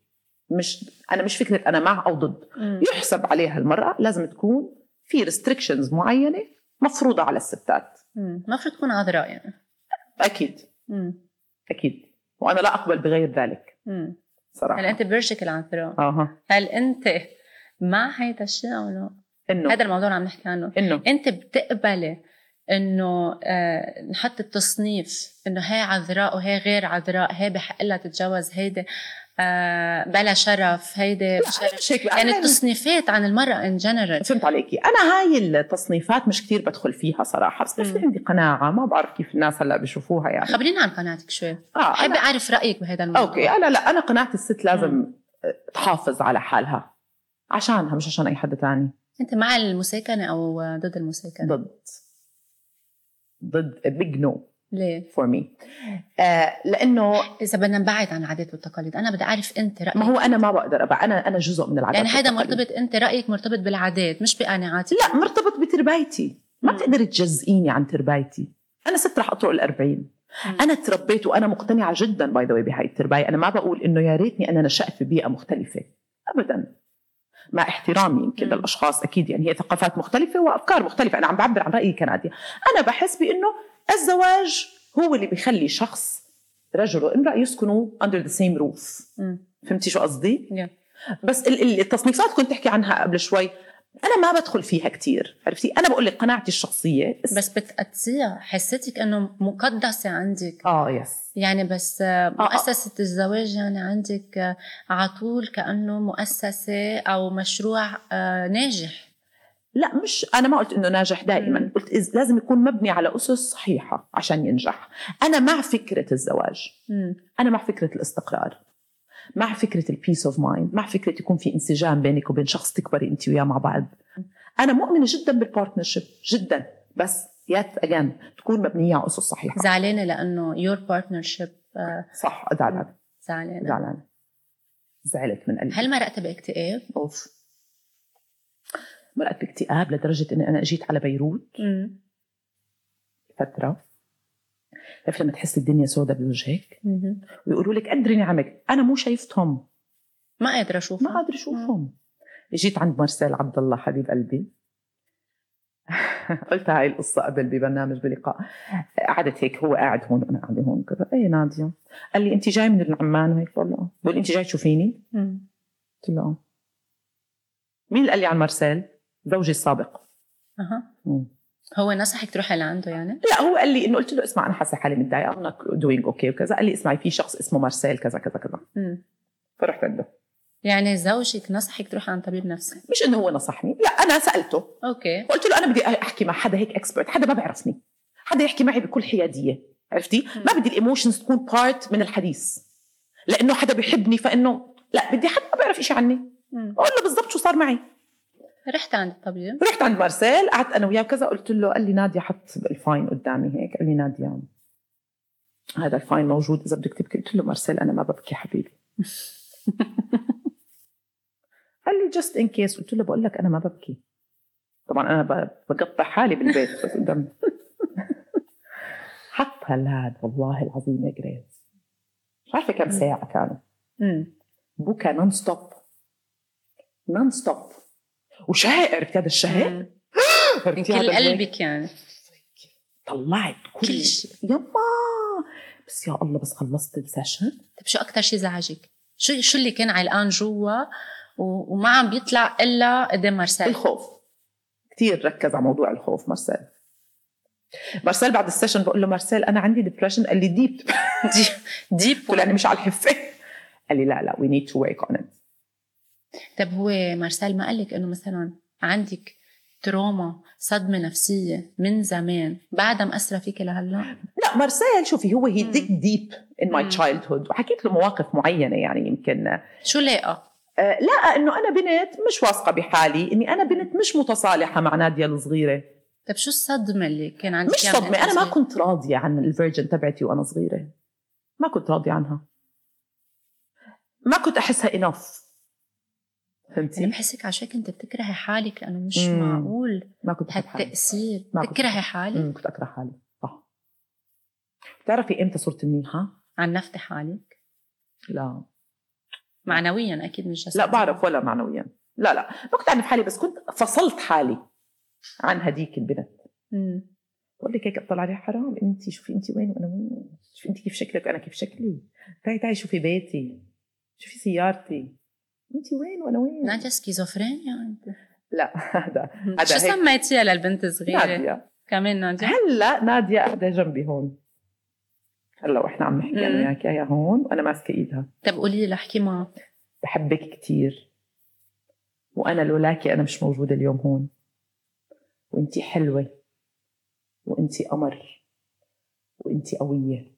مش أنا مش فكرة أنا مع أو ضد مم. يحسب عليها المرأة لازم تكون في ريستريكشنز معينة مفروضة على الستات مم. المفروض تكون عذراء يعني أكيد مم. أكيد وأنا لا أقبل بغير ذلك. صراحة. هلا أنت برجك العذراء أها. هل أنت مع هيدا الشيء أو لا؟ إنه. هذا الموضوع اللي عم نحكي عنه. إنه. أنت بتقبلي إنه آه نحط التصنيف إنه هي عذراء وهي غير عذراء هي بحق لها تتجوز هيدي. آه بلا شرف هيدي هيك يعني أنا- التصنيفات عن المرأة in general فهمت عليكي. أنا هاي التصنيفات مش كتير بدخل فيها صراحة بس مم. عندي قناعة ما بعرف كيف الناس هلأ بشوفوها يعني. خبرينا عن قناعتك شوي. آه بحب أنا أعرف رأيك بهذا الموضوع. okay أنا لا أنا قناعه الست لازم تحافظ على حالها. عشانها مش عشان أي حدا تاني. أنت مع المساكنه أو ضد المساكنه ضد. ضد big no ليه؟ for me لأنه إذا بدنا نبعد عن العادات والتقاليد أنا بدي أعرف أنت رأيك. ما هو أنا ما بقدر ابقى أنا أنا جزء من العادات يعني هذا. مرتبط أنت رأيك مرتبط بالعادات مش بقناعاتك؟ لا مرتبط بتربايتي. ما. بتقدري تجزئيني عن تربايتي. أنا ست رح أطرق الأربعين. أنا تربيت وأنا مقتنعة جدا by the بهاي الترباية. أنا ما بقول إنه يا ريتني أنا نشأت في بيئه مختلفة. ابدا. مع احترامي يمكن. للأشخاص أكيد يعني هي ثقافات مختلفة وأفكار مختلفة. أنا عم بعبر عن رأيي كناديه أنا بحس بإنه الزواج هو اللي بيخلي شخص رجل وامرأة يسكنوا under the same roof. مم. فهمتي شو قصدي؟ Yeah. بس ال- ال- التصنيفات كنت تحكي عنها قبل شوي. أنا ما بدخل فيها كتير عرفتي؟ أنا بقول لك قناعتي الشخصية بس بتقدسيها حسيتك إنه مقدسة عندك. آه يس يعني بس آه، مؤسسة الزواج يعني عندك آه، على طول كأنه مؤسسة أو مشروع آه، ناجح. لا مش أنا ما قلت إنه ناجح دائما. قلت is لازم يكون مبني على أسس صحيحة عشان ينجح. أنا مع فكرة الزواج. أنا مع فكرة الاستقرار. مع فكرة ال peace of mind مع فكرة يكون في انسجام بينك وبين شخص تكبري أنت وياه مع بعض. أنا مؤمنة جدا بال partnership جدا. بس yet again تكون مبنية على أسس صحيحة. زعلانة لأنه your partnership آه، صح زعلان زعلانة. زعلان زعلت من قلبي. هل مرقت باكتئاب؟ أوف. مرقت باكتئاب لدرجة إني أنا أجيت على بيروت. مم. فترة. عرفت لما تحس الدنيا سودة بوجهك. ويقولوا لك قدري نعمك. أنا مو شايفتهم. ما قادرة أشوفها ما قادر أشوفهم. جيت عند مارسيل عبد الله حبيب قلبي. قلت هاي القصة قبل ببرنامج بلقاء. قعدت هيك هو قاعد هون وأنا قاعدة هون. كذا أي نادية؟ قال لي أنت جاي من العمان وهيك؟ بقول له بقول أنت جاي تشوفيني. قلت له آه. مين اللي قال لي عن مارسيل؟ زوجي السابق. مم. هو نصحك تروحي لعنده يعني؟ لا هو قال لي إنه قلت له اسمع أنا حاسة حالي متضايقة أنا doing okay وكذا. قال لي اسمعي في شخص اسمه مارسيل كذا كذا كذا. فرحت عنده. يعني زوجك نصحك تروحي عند طبيب نفسي؟ مش إنه هو نصحني لا أنا سألته. okay. قلت له أنا بدي أحكي مع حدا هيك expert حدا ما بيعرفني. حدا يحكي معي بكل حيادية عرفتي؟ ما بدي ال emotions تكون part من الحديث. لأنه حدا بيحبني فإنه لا بدي حدا ما بيعرف شيء عني. أقول له بالضبط شو صار معي. رحت عند الطبيب. رحت عند مارسيل قعدت أنا وياه كذا قلت له قال لي نادية حط ال Fine قدامي هيك. قال لي نادية هذا ال Fine موجود إذا بدك تبكي. قلت له مارسيل أنا ما ببكي حبيبي. قال لي just in case قلت له بقول لك أنا ما ببكي. طبعا أنا بقطع حالي بالبيت بس قدام. حط هالهاد والله العظيم يا جريز مش عارفة كم ساعة كانوا. بكى non-stop non-stop وشهق عرفت هذا الشهق. عرفتي من كل؟ قلبك يعني. طلعت كل, كل شيء. يما بس يا الله بس خلصت ال session. طيب شو أكتر شيء زعجك؟ شو شو اللي كان علقان جوا؟ وما عم بيطلع إلا قدام مارسيل؟ الخوف. كثير ركز على موضوع الخوف مارسيل. مارسيل بعد ال session بقول له مارسيل أنا عندي depression قال لي deep de deep قلت له يعني مش على الحفة. قال لي لا لا we need to work on it طب هو مارسيل ما قال لك إنه مثلا عندك trauma صدمة نفسية من زمان بعدها مأثرة فيك لهلأ؟ لا مارسيل شوفي هو هي. dig deep in my. childhood وحكيت له مواقف معينة يعني يمكن شو لاقى؟ آه، لقى إنه أنا بنت مش واثقة بحالي إني أنا بنت مش متصالحة مع نادية الصغيرة طيب شو الصدمة اللي كان عندك مش من صدمة أنا ما؟ كنت راضية عن ال version تبعتي وأنا صغيرة ما كنت راضية عنها ما كنت أحسها enough فهمتي؟ بحسك عشان كنت بتكرهي حالك لأنه مش مم. معقول ما كنت أحب حالي. هالتأثير. ما كنت تكرهي أحب. حالك؟ مم، كنت أكره حالي. صح. بتعرفي إمتى صرت منيحة؟ عنفتي حالك؟ لا. معنويا أكيد مش جسديا. لا بعرف ولا معنويا. لا لا. ما كنت أعرف حالي بس كنت فصلت حالي عن هديك البنت. مم. بقول لك هيك اطلع عليها حرام. أنت شوفي أنت وين وأنا وين. شوفي أنت كيف شكلك وأنا كيف شكلي. تعي تعي شوفي بيتي. شوفي سيارتي. انت وين وأنا وين؟ نادية سكيزوفرينيا. أنت لا هذا شو هيك. سميتيها للبنت الصغيرة؟ نادية. كمان نادية؟ هلا نادية قاعدة جنبي هون. هلا وإحنا عم نحكي أنا. وياك هي هون وأنا ماسكة إيدها. طب قولي لي احكي معها بحبك كثير وأنا لولاكي أنا مش موجودة اليوم هون. وإنتي حلوة. وإنتي قمر. وإنتي قوية.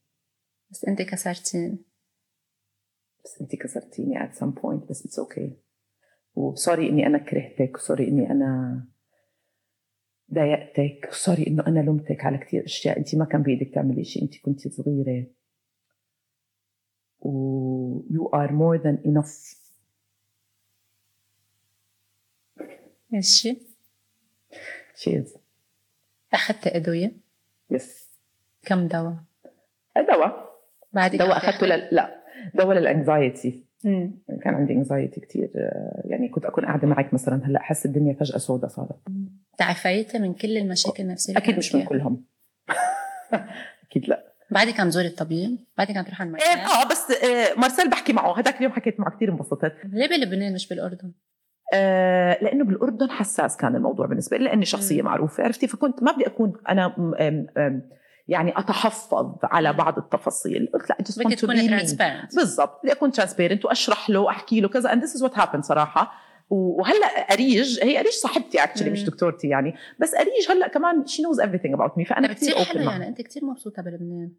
بس أنت كسرتيني بس انتي كسرتيني at some point بس it's okay okay. وسوري إني أنا كرهتك وسوري إني أنا ضايقتك وسوري إنه أنا لومتك على كثير أشياء. انت ما كان بإيدك تعملي شيء انت كنت صغيرة. و you are more than enough. ماشي. Cheers أخذت أدوية؟ yes كم دواء؟ دواء. بعدك دواء أخذته. لا. دواء للانكزايتي. كان عندي انكزايتي كثير يعني كنت أكون قاعدة معك مثلا هلأ احس الدنيا فجأة سوداء صارت تعافيتي من كل المشاكل النفسية اللي أكيد مش من؟ كلهم أكيد لأ بعدك عم تزوري الطبيب؟ بعدك عم تروحي على إيه، المركز؟ آه بس آه مارسيل بحكي معه هذاك اليوم حكيت معه كثير انبسطت ليه بلبنان مش بالأردن؟ آه لأنه بالأردن حساس كان الموضوع بالنسبة لي لأني شخصية. معروفة عرفتي فكنت ما بدي أكون أنا يعني أتحفظ على بعض التفاصيل. قلت لا just want to be بالضبط. بدي أكون transparent وأشرح له وأحكي له كذا. And this is what happened صراحة. وهلا أريج هي أريج صاحبتي actually مش. دكتورتي يعني. بس أريج هلا كمان she knows everything about me فأنا طب كثير معها يعني. أنت كثير مبسوطة بلبنان.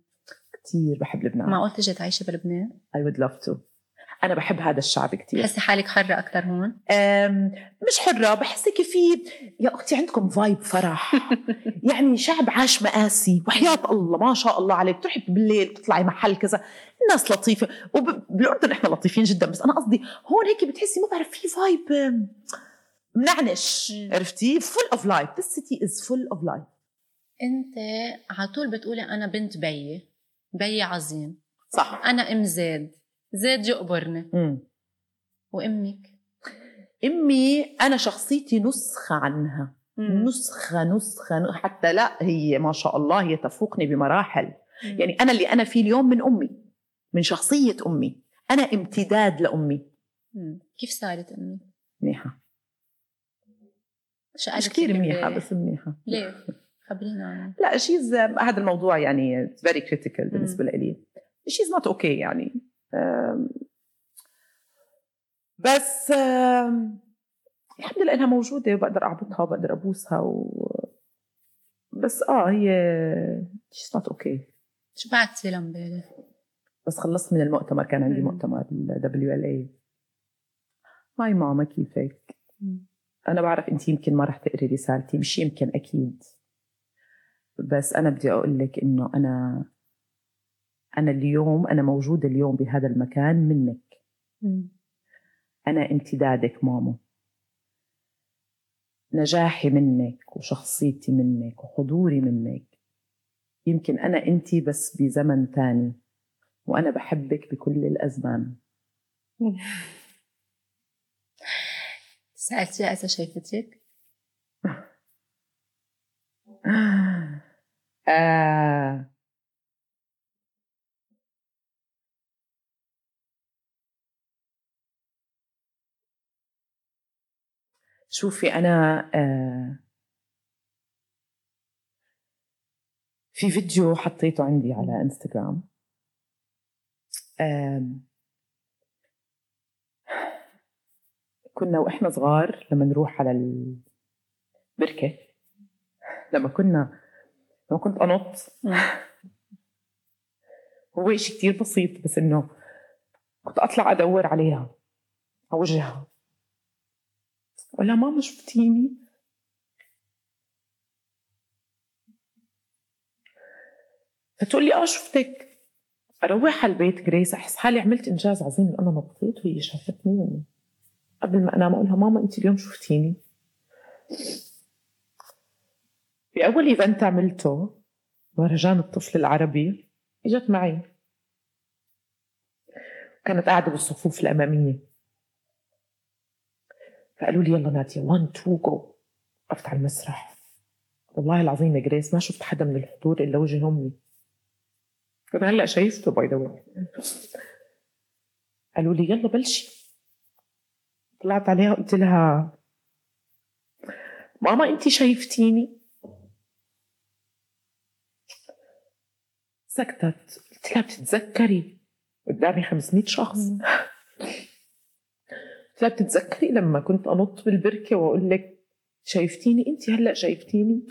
كثير بحب لبنان. معقول تجي تعيشي بلبنان؟ I would love to. أنا بحب هذا الشعب كثير تحسي حالك حرة أكثر هون؟ مش حرة بحسك في يا أختي عندكم فايب فرح. يعني شعب عاش مآسي. وحياة الله ما شاء الله عليك. تروحي بالليل تطلعي محل كذا. الناس لطيفة. وبالأردن إحنا لطيفين جدا. بس أنا قصدي هون هيك بتحسي ما بعرف في فايب منعنش. عرفتي؟ full of life. This city is full of life. أنت على طول بتقولي أنا بنت بيي. بيي عظيم. صح. أنا أم زاد زاد يقبرني مم. وأمك؟ أمي أنا شخصيتي نسخة عنها مم. نسخة نسخة حتى لا هي ما شاء الله هي تفوقني بمراحل مم. يعني أنا اللي أنا فيه اليوم من أمي من شخصية أمي أنا امتداد لأمي مم. كيف صارت أمي؟ منيحة شو مش كثير امبارح؟ بس منيحة ليه؟ خبرينا لا she's هذا الموضوع يعني very critical بالنسبة لي she's not okay يعني بس الحمد لله إنها موجودة وبقدر أعبطها وبقدر أبوسها و... بس آه هي she's not okay شو بعتي لها امبارح؟ بس خلصت من المؤتمر كان عندي. مؤتمر ال WLA هاي ماما كيفك؟ أنا بعرف أنت يمكن ما رح تقري رسالتي مش يمكن أكيد بس أنا بدي أقول لك إنه أنا أنا اليوم أنا موجودة اليوم بهذا المكان منك. أنا امتدادك ماما نجاحي منك وشخصيتي منك وحضوري منك. يمكن أنا أنت بس بزمن تاني وأنا بحبك بكل الأزمان. سألتيها إذا شايفتك؟ آه. شوفي أنا آه في فيديو حطيته عندي على إنستغرام. كنا وإحنا صغار لما نروح على ال... بركه لما كنا لما كنت أنط. هو شيء كتير بسيط بس إنه كنت أطلع أدور عليها أوجهها. ولا ماما شفتيني؟ فتقول لي آه شفتك. أروح على البيت جريس أحس حالي عملت إنجاز عظيم أنا نطيت وهي شافتني قبل ما أنام. أقول لها ماما انت اليوم شفتيني. في أول event عملته مهرجان الطفل العربي إجت معي. كانت قاعدة بالصفوف الأمامية. فقالوا لي يلا نادية 1 2 جو وقفت على المسرح. والله العظيم يا جريس ما شفت حدا من الحضور إلا وجه أمي. كنت هلأ شايفته by the قالوا لي يلا بلشي. طلعت عليها قلت لها ماما انت شايفتيني. سكتت. قلت لها بتتذكري؟ قدامي 500 شخص. قلت بتتذكري لما كنت أنط بالبركة وأقول لك شايفتيني؟ انت هلأ شايفتيني؟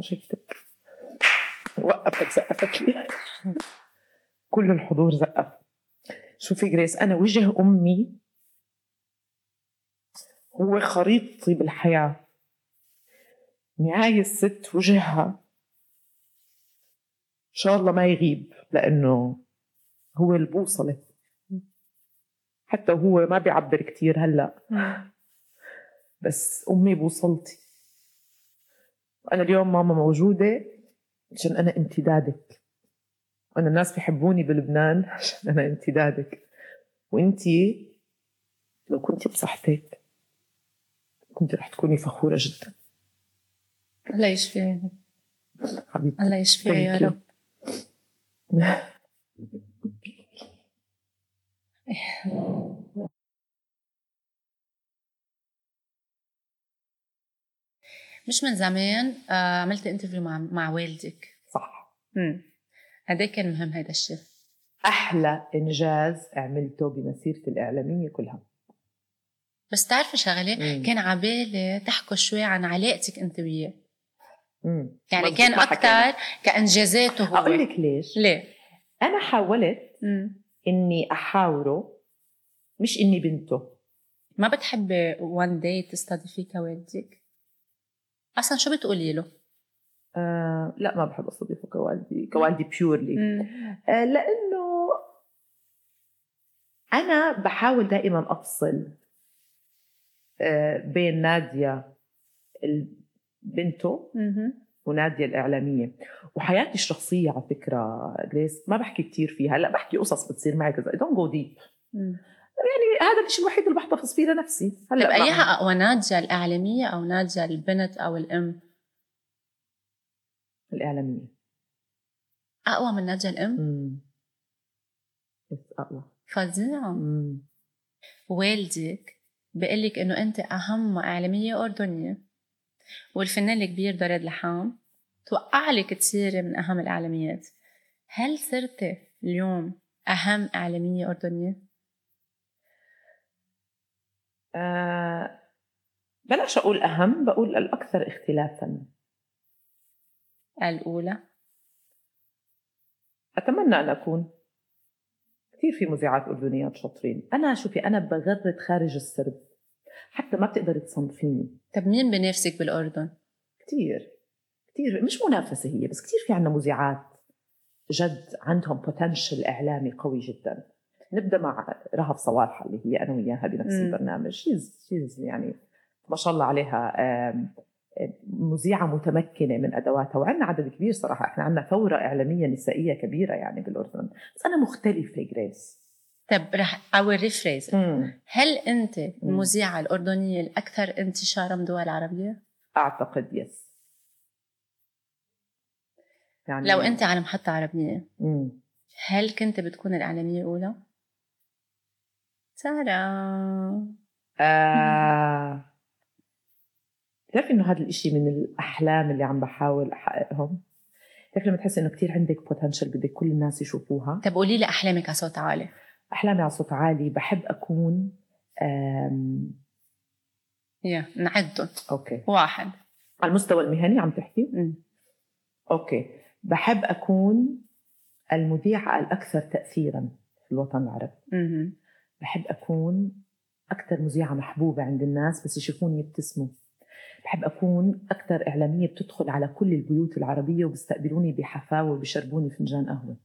شفتك وقفت زقفت لي كل الحضور زقف. شوفي جريس أنا وجه أمي هو خريطتي بالحياة. نهاية الست وجهها. إن شاء الله ما يغيب لأنه هو البوصلة. حتى وهو ما بيعبر كتير هلأ. بس أمي بوصلتي. وأنا اليوم ماما موجودة عشان أنا امتدادك. وأنا الناس بيحبوني بلبنان عشان أنا امتدادك. وأنتي لو كنتي بصحتك كنت رح تكوني فخورة جدا. الله يشفيها حبيبتي. الله يشفيها يا. رب. مش من زمان آه، عملت انترفيو مع مع والدك صح امم قد كان مهم هيدا الشيء أحلى إنجاز عملته بمسيرتي الإعلامية كلها بس تعرفي شغلة. كان عبالي تحكوا شوي عن علاقتك أنت وياه. يعني كان. أكثر كإنجازاته هو أقول لك ليش ليه؟ أنا حاولت مم. إني أحاوره مش إني بنته. ما بتحبي one day تستضيفيه كوالدك؟ أصلا شو بتقولي له؟ آه لا ما بحب أستضيفه كوالدي كوالدي purely آه لأنه أنا بحاول دائما أفصل آه بين نادية ال- بنته مهم. ونادية الإعلامية وحياتي الشخصية على فكرة جريس ما بحكي كتير فيها هلأ بحكي قصص بتصير معي كذا don't go deep. يعني هذا الشيء الوحيد اللي بحتفظ فيه لنفسي طيب هلا أيها معها. اقوى ناديه الإعلامية أو ناديه البنت أو الأم؟ الإعلامية أقوى من ناديه الأم؟ امم بس أقوى فظيعة والدك بيقول لك إنه أنت أهم إعلامية أردنية والفنان الكبير دراد لحام توقع لك تصيري من أهم الاعلاميات هل صرتي اليوم أهم اعلاميه أردنية؟ آه بلاش أقول أهم بقول الأكثر اختلافا. الأولى؟ أتمنى أن أكون. كثير في مذيعات أردنيات شاطرين. أنا شوفي أنا بغرد خارج السرب. حتى ما بتقدري تصنفيني. طب مين بنافسك بالأردن؟ كثير كثير مش منافسة هي بس كثير في عنا مذيعات جد عندهم potential إعلامي قوي جدا. نبدأ مع رهف صوالحة اللي هي أنا وياها بنفس. البرنامج. she's she's يعني ما شاء الله عليها مذيعة متمكنة من أدواتها وعندنا عدد كبير صراحة. إحنا عندنا ثورة إعلامية نسائية كبيرة يعني بالأردن. بس أنا مختلفة جريس طب رح اوري فريز هل أنت المذيعه الأردنية الأكثر انتشارا بالدول العربيه؟ أعتقد يس يعني لو أنت على محطه عربية مم. هل كنت بتكون الإعلامية الأولى؟ سارة. آه... بتعرفي إنه هذا الإشي من الأحلام اللي عم بحاول أحققهم؟ بتعرفي لما تحسي إنه كثير عندك بوتنشل بدك كل الناس يشوفوها؟ طب قولي لي أحلامك على صوت عالي. أحلامي على صوت عالي بحب أكون آم... يا نعدهم. أوكي. واحد. على المستوى المهني عم تحكي؟ مم. okay. بحب أكون المذيعة الأكثر تاثيرا في الوطن العربي. بحب أكون أكثر مذيعة محبوبة عند الناس بس يشوفوني يبتسموا. بحب أكون أكثر إعلامية بتدخل على كل البيوت العربية وبيستقبلوني بحفاوة وبيشربوني فنجان قهوة.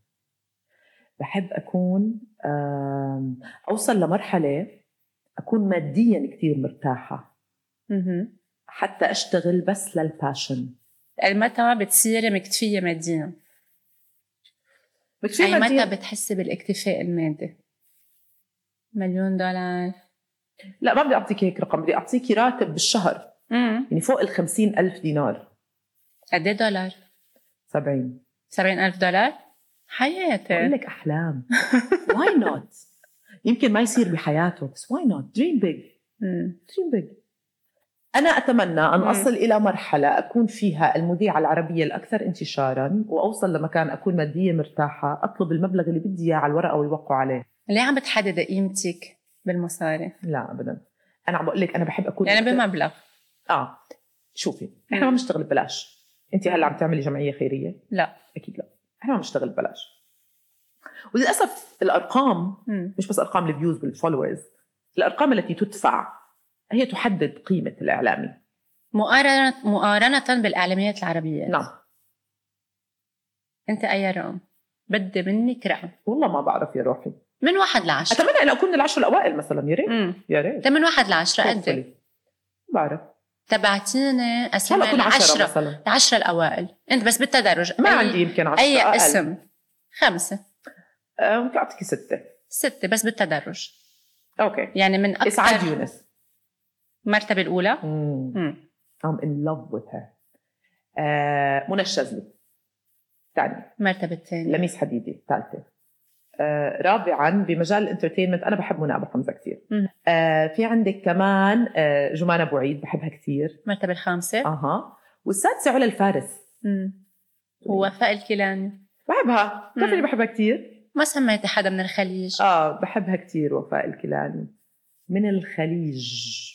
بحب أكون آم، أوصل لمرحلة أكون ماديا كثير مرتاحة. مهم. حتى أشتغل بس للباشن متى بتصيري مكتفية ماديا؟ بكفي أي. متى بتحسي بالاكتفاء المادي؟ مليون دولار لا ما بدي اعطيك هيك رقم بدي اعطيك راتب بالشهر امم يعني فوق ال 50 ألف دينار قد إيه دولار؟ 70 70 ألف دولار؟ بقول حياتي لك أحلام why not يمكن ما يصير بحياته بس why not dream big مم. dream big أنا أتمنى أن مم. أصل إلى مرحلة أكون فيها المذيعة العربية الأكثر انتشارا وأوصل لمكان أكون ماديا مرتاحة أطلب المبلغ اللي بدي إياه على الورقة ويوقعوا عليه. ليه عم بتحددي قيمتك بالمصاري؟ لا ابدا. أنا عم بقول لك أنا بحب أكون يعني بمبلغ. آه. شوفي إحنا مم. ما بنشتغل ببلاش. انت هلأ عم تعملي جمعية خيرية؟ لا. أكيد لا. إحنا ما بنشتغل ببلاش. وللأسف الأرقام مم. مش بس أرقام ال views وال followers الأرقام التي تدفع هي تحدد قيمة الاعلامي مقارنة مقارنة بالإعلاميات العربية. نعم. أنت أي رقم؟ بدي منك رقم. والله ما بعرف يا روحي. من واحد لعشرة. أتمنى أن أكون من العشر الأوائل مثلا. يا ريت. يا ريت. من واحد لعشرة قد. بعرف. تبعتيني أسماء العشرة. مثلا. العشرة الأوائل. أنت بس بالتدرج. ما أي- عندي يمكن عشرة أي أقل. اسم. خمسة. آه، ممكن أعطيكي ستة. ستة بس بالتدرج. okay. يعني من أكثر يونس. مرتبة الأولى. مم. I'm in love with her. آه، منى الشاذلي. ثانية. المرتبة الثانية. لميس حديدي ثالثة. آه، رابعا بمجال الانترتينمنت. أنا بحب منى أبو حمزة كثير. آه، في عندك كمان آه، جمانة أبو عيد بحبها كثير. المرتبة الخامسة. أها. والسادسة علا الفارس. مم. ووفاء الكيلاني. بحبها. بتعرفي بحبها كثير. ما سميتي حدا من الخليج. آه بحبها كثير وفاء الكيلاني. من الخليج.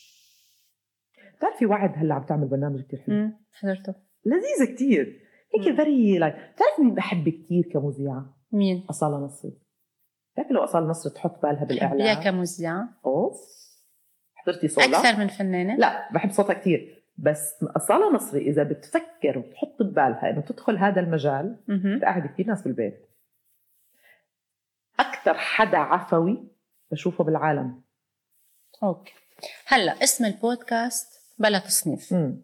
بتعرفي وعد هلأ عم تعمل برنامج كثير حلو. حضرته. لذيذة كثير هيك. very like بتعرفي مين بحب كثير كمذيعة؟ مين؟ أصالة نصري بتعرفي لو أصالة نصري تحط بالها بحبيها بالاعلام كمذيعة. أوف. حضرتي صوتها؟ أكثر من فنانة؟ لا بحب صوتها كثير بس أصالة نصري إذا بتفكر وتحط ببالها إنه تدخل هذا المجال. بتقعد كثير ناس بالبيت. أكثر حدا عفوي بشوفه بالعالم. okay. هلأ اسم البودكاست؟ بلا تصنيف مم.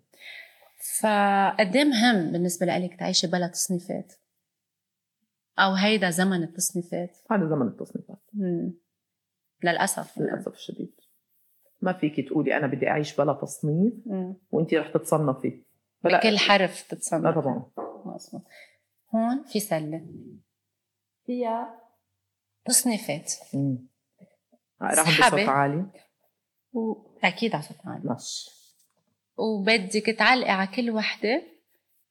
فقد مهم بالنسبة لك تعيشي بلا تصنيفات. أو هيدا زمن التصنيفات. هذا زمن التصنيفات. مم. للأسف. للأسف الشديد. ما فيك تقولي أنا بدي أعيش بلا تصنيف مم. وأنت رح تتصنفي. فلا. بكل حرف تتصنف لا طبعا. مظبوط. هون في سلة. فيها تصنيفات. مم. راح. بصوت عالي. وأكيد على صوت عالي. ماشي. وبدك تعلقي على كل وحدة.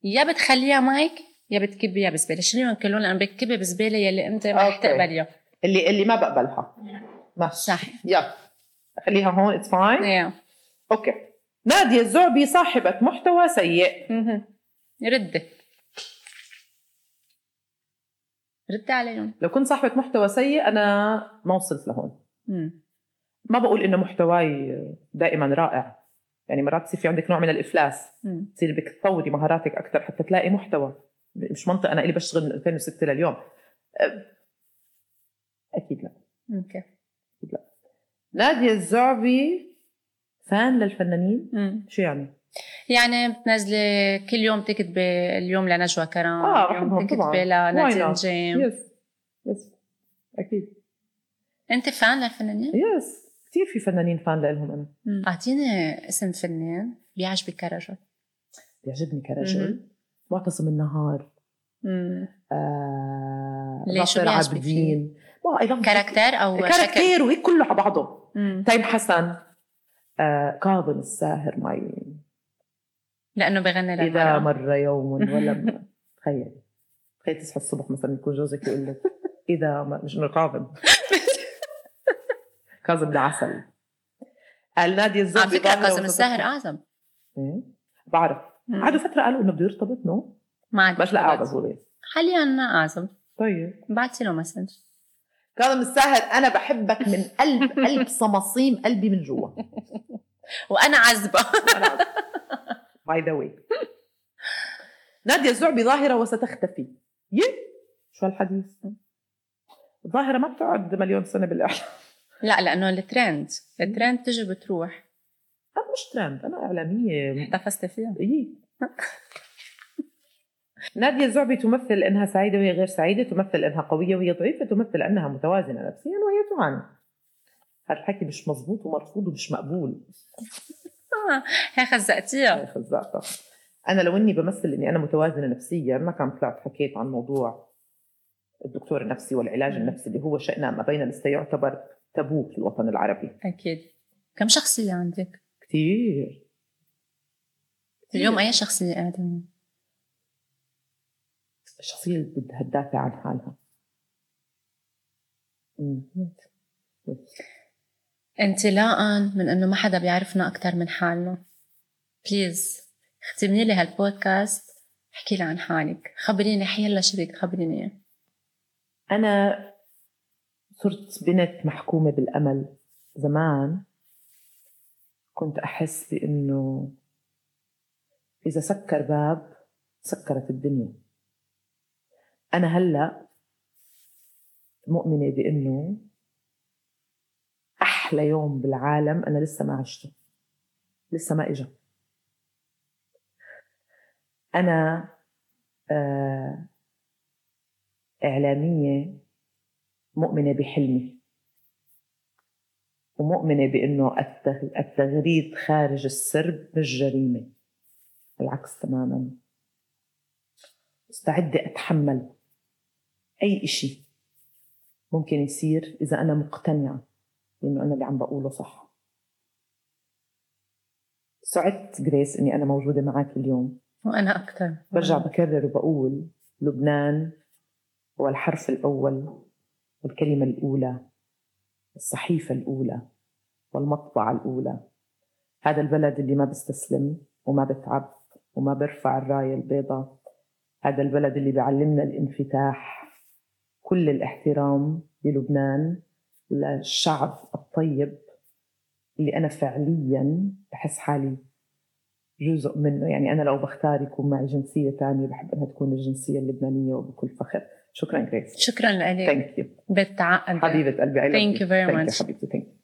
يا بتخليها معك يا بتكبيها بزبالة. شيليهم كلهم لأنه بتكبي بزبالة يلي أنت ما رح okay. تقبليها اللي اللي ما بقبلها. ماشي. صح يلا. خليها هون it's fine okay. نادية الزعبي صاحبة محتوى سيء. ردي ردي عليهم. لو كنت صاحبة محتوى سيء أنا ما وصلت لهون. مم. ما بقول إنه محتواي دائما رائع. يعني مرات يصير في عندك نوع من الإفلاس مم. تصير بدك تطوري مهاراتك أكثر حتى تلاقي محتوى مش منطق أنا إلي بشتغل من 2006 لليوم أه، أكيد لا okay نادية الزعبي fan للفنانين مم. شو يعني؟ يعني بتنزلي كل يوم تكتبي اليوم لنجوى كرام آه، اليوم بحبهم تكتبي طبعاً. لنادين Why not? جيم yes yes أكيد أنت fan للفنانين؟ yes كثير في فنانين fan لهم مم. أعطيني اسم فنان بيعجبك كرجل. بيعجبني كرجل. معتصم النهار. آه ليش عابدين character أو شكل؟ character وهيك كله على بعضه. تيم حسن. آه كاظم الساهر my. لأنه بغني إذا للمرأة مر يوم ولا تخيل. تخيل تصحى الصبح مثلا يكون جوزك يقول لك إذا ما مش إنه كاظم كاظم ده عسل قال نادية على الزوبي فكره ظاهرة وستختفي. الساهر اعزب إيه، بعرف. قعدوا فترة قالوا إنه بده يرتبط no؟ ما عاد بس لا. أعرف هو حاليا اعزب طيب. بعتي له message كاظم الساهر أنا بحبك من قلب قلب صميم قلبي من جوا. وأنا عزبه by the way نادية الزعبي ظاهرة وستختفي. يه؟ شو هالحديث؟ الظاهرة ما بتقعد مليون سنة بالإعلام. لا لأنه ال trend. ال trend تجي بتروح. أنا مش ترند أنا إعلامية. احتفظت فيها. إيه. نادية الزعبي تمثل أنها سعيدة وهي غير سعيدة تمثل أنها قوية وهي ضعيفة تمثل أنها متوازنة نفسيا وهي تعاني. هذا الحكي مش مزبوط ومرفوض ومش مقبول. آه، هي خزقتيها. يا خزاقة أنا لو إني بمثل إني أنا متوازنة نفسيا ما كان طلعت حكيت عن موضوع الدكتور النفسي والعلاج النفسي اللي هو شأننا ما بين لسه يعتبر تابو في الوطن العربي. أكيد. كم شخصية عندك؟ كثير اليوم أي شخصية قاعدة الشخصية اللي بدها تدافع عن حالها. انطلاقا من إنه ما حدا بيعرفنا أكثر من حالنا بليز اختمي لي هالبودكاست احكي لي عن حالك. خبريني حيلا شو بدك تخبريني أنا صرت بنت محكومة بالأمل زمان. كنت أحس بإنه إذا سكر باب سكرت الدنيا. أنا هلأ مؤمنة بإنه أحلى يوم بالعالم أنا لسه ما عشته. لسه ما إجا. أنا آه إعلامية مؤمنة بحلمي. ومؤمنة بأنه التغ- التغريد خارج السرب مش جريمة بالعكس تماما. مستعدة أتحمل أي إشي ممكن يصير إذا أنا مقتنعة بأنه أنا اللي عم بقوله صح. سعدت جريس إني أنا موجودة معك اليوم. وأنا أكثر. برجع بكرر وبقول لبنان هو الحرف الأول. والكلمة الأولى الصحيفة الأولى والمطبعة الأولى. هذا البلد اللي ما بيستسلم وما بتعب وما بيرفع الراية البيضاء. هذا البلد اللي بيعلمنا الانفتاح كل الاحترام للبنان للشعب الطيب اللي أنا فعليا بحس حالي جزء منه. يعني أنا لو بختار يكون معي جنسية تانية بحب أنها تكون الجنسية اللبنانية وبكل فخر. شكرا جريس شكرا لك thank you بتعقد حبيبة قلبي I love Thank you. very Thank much. you حبيبتي thank you.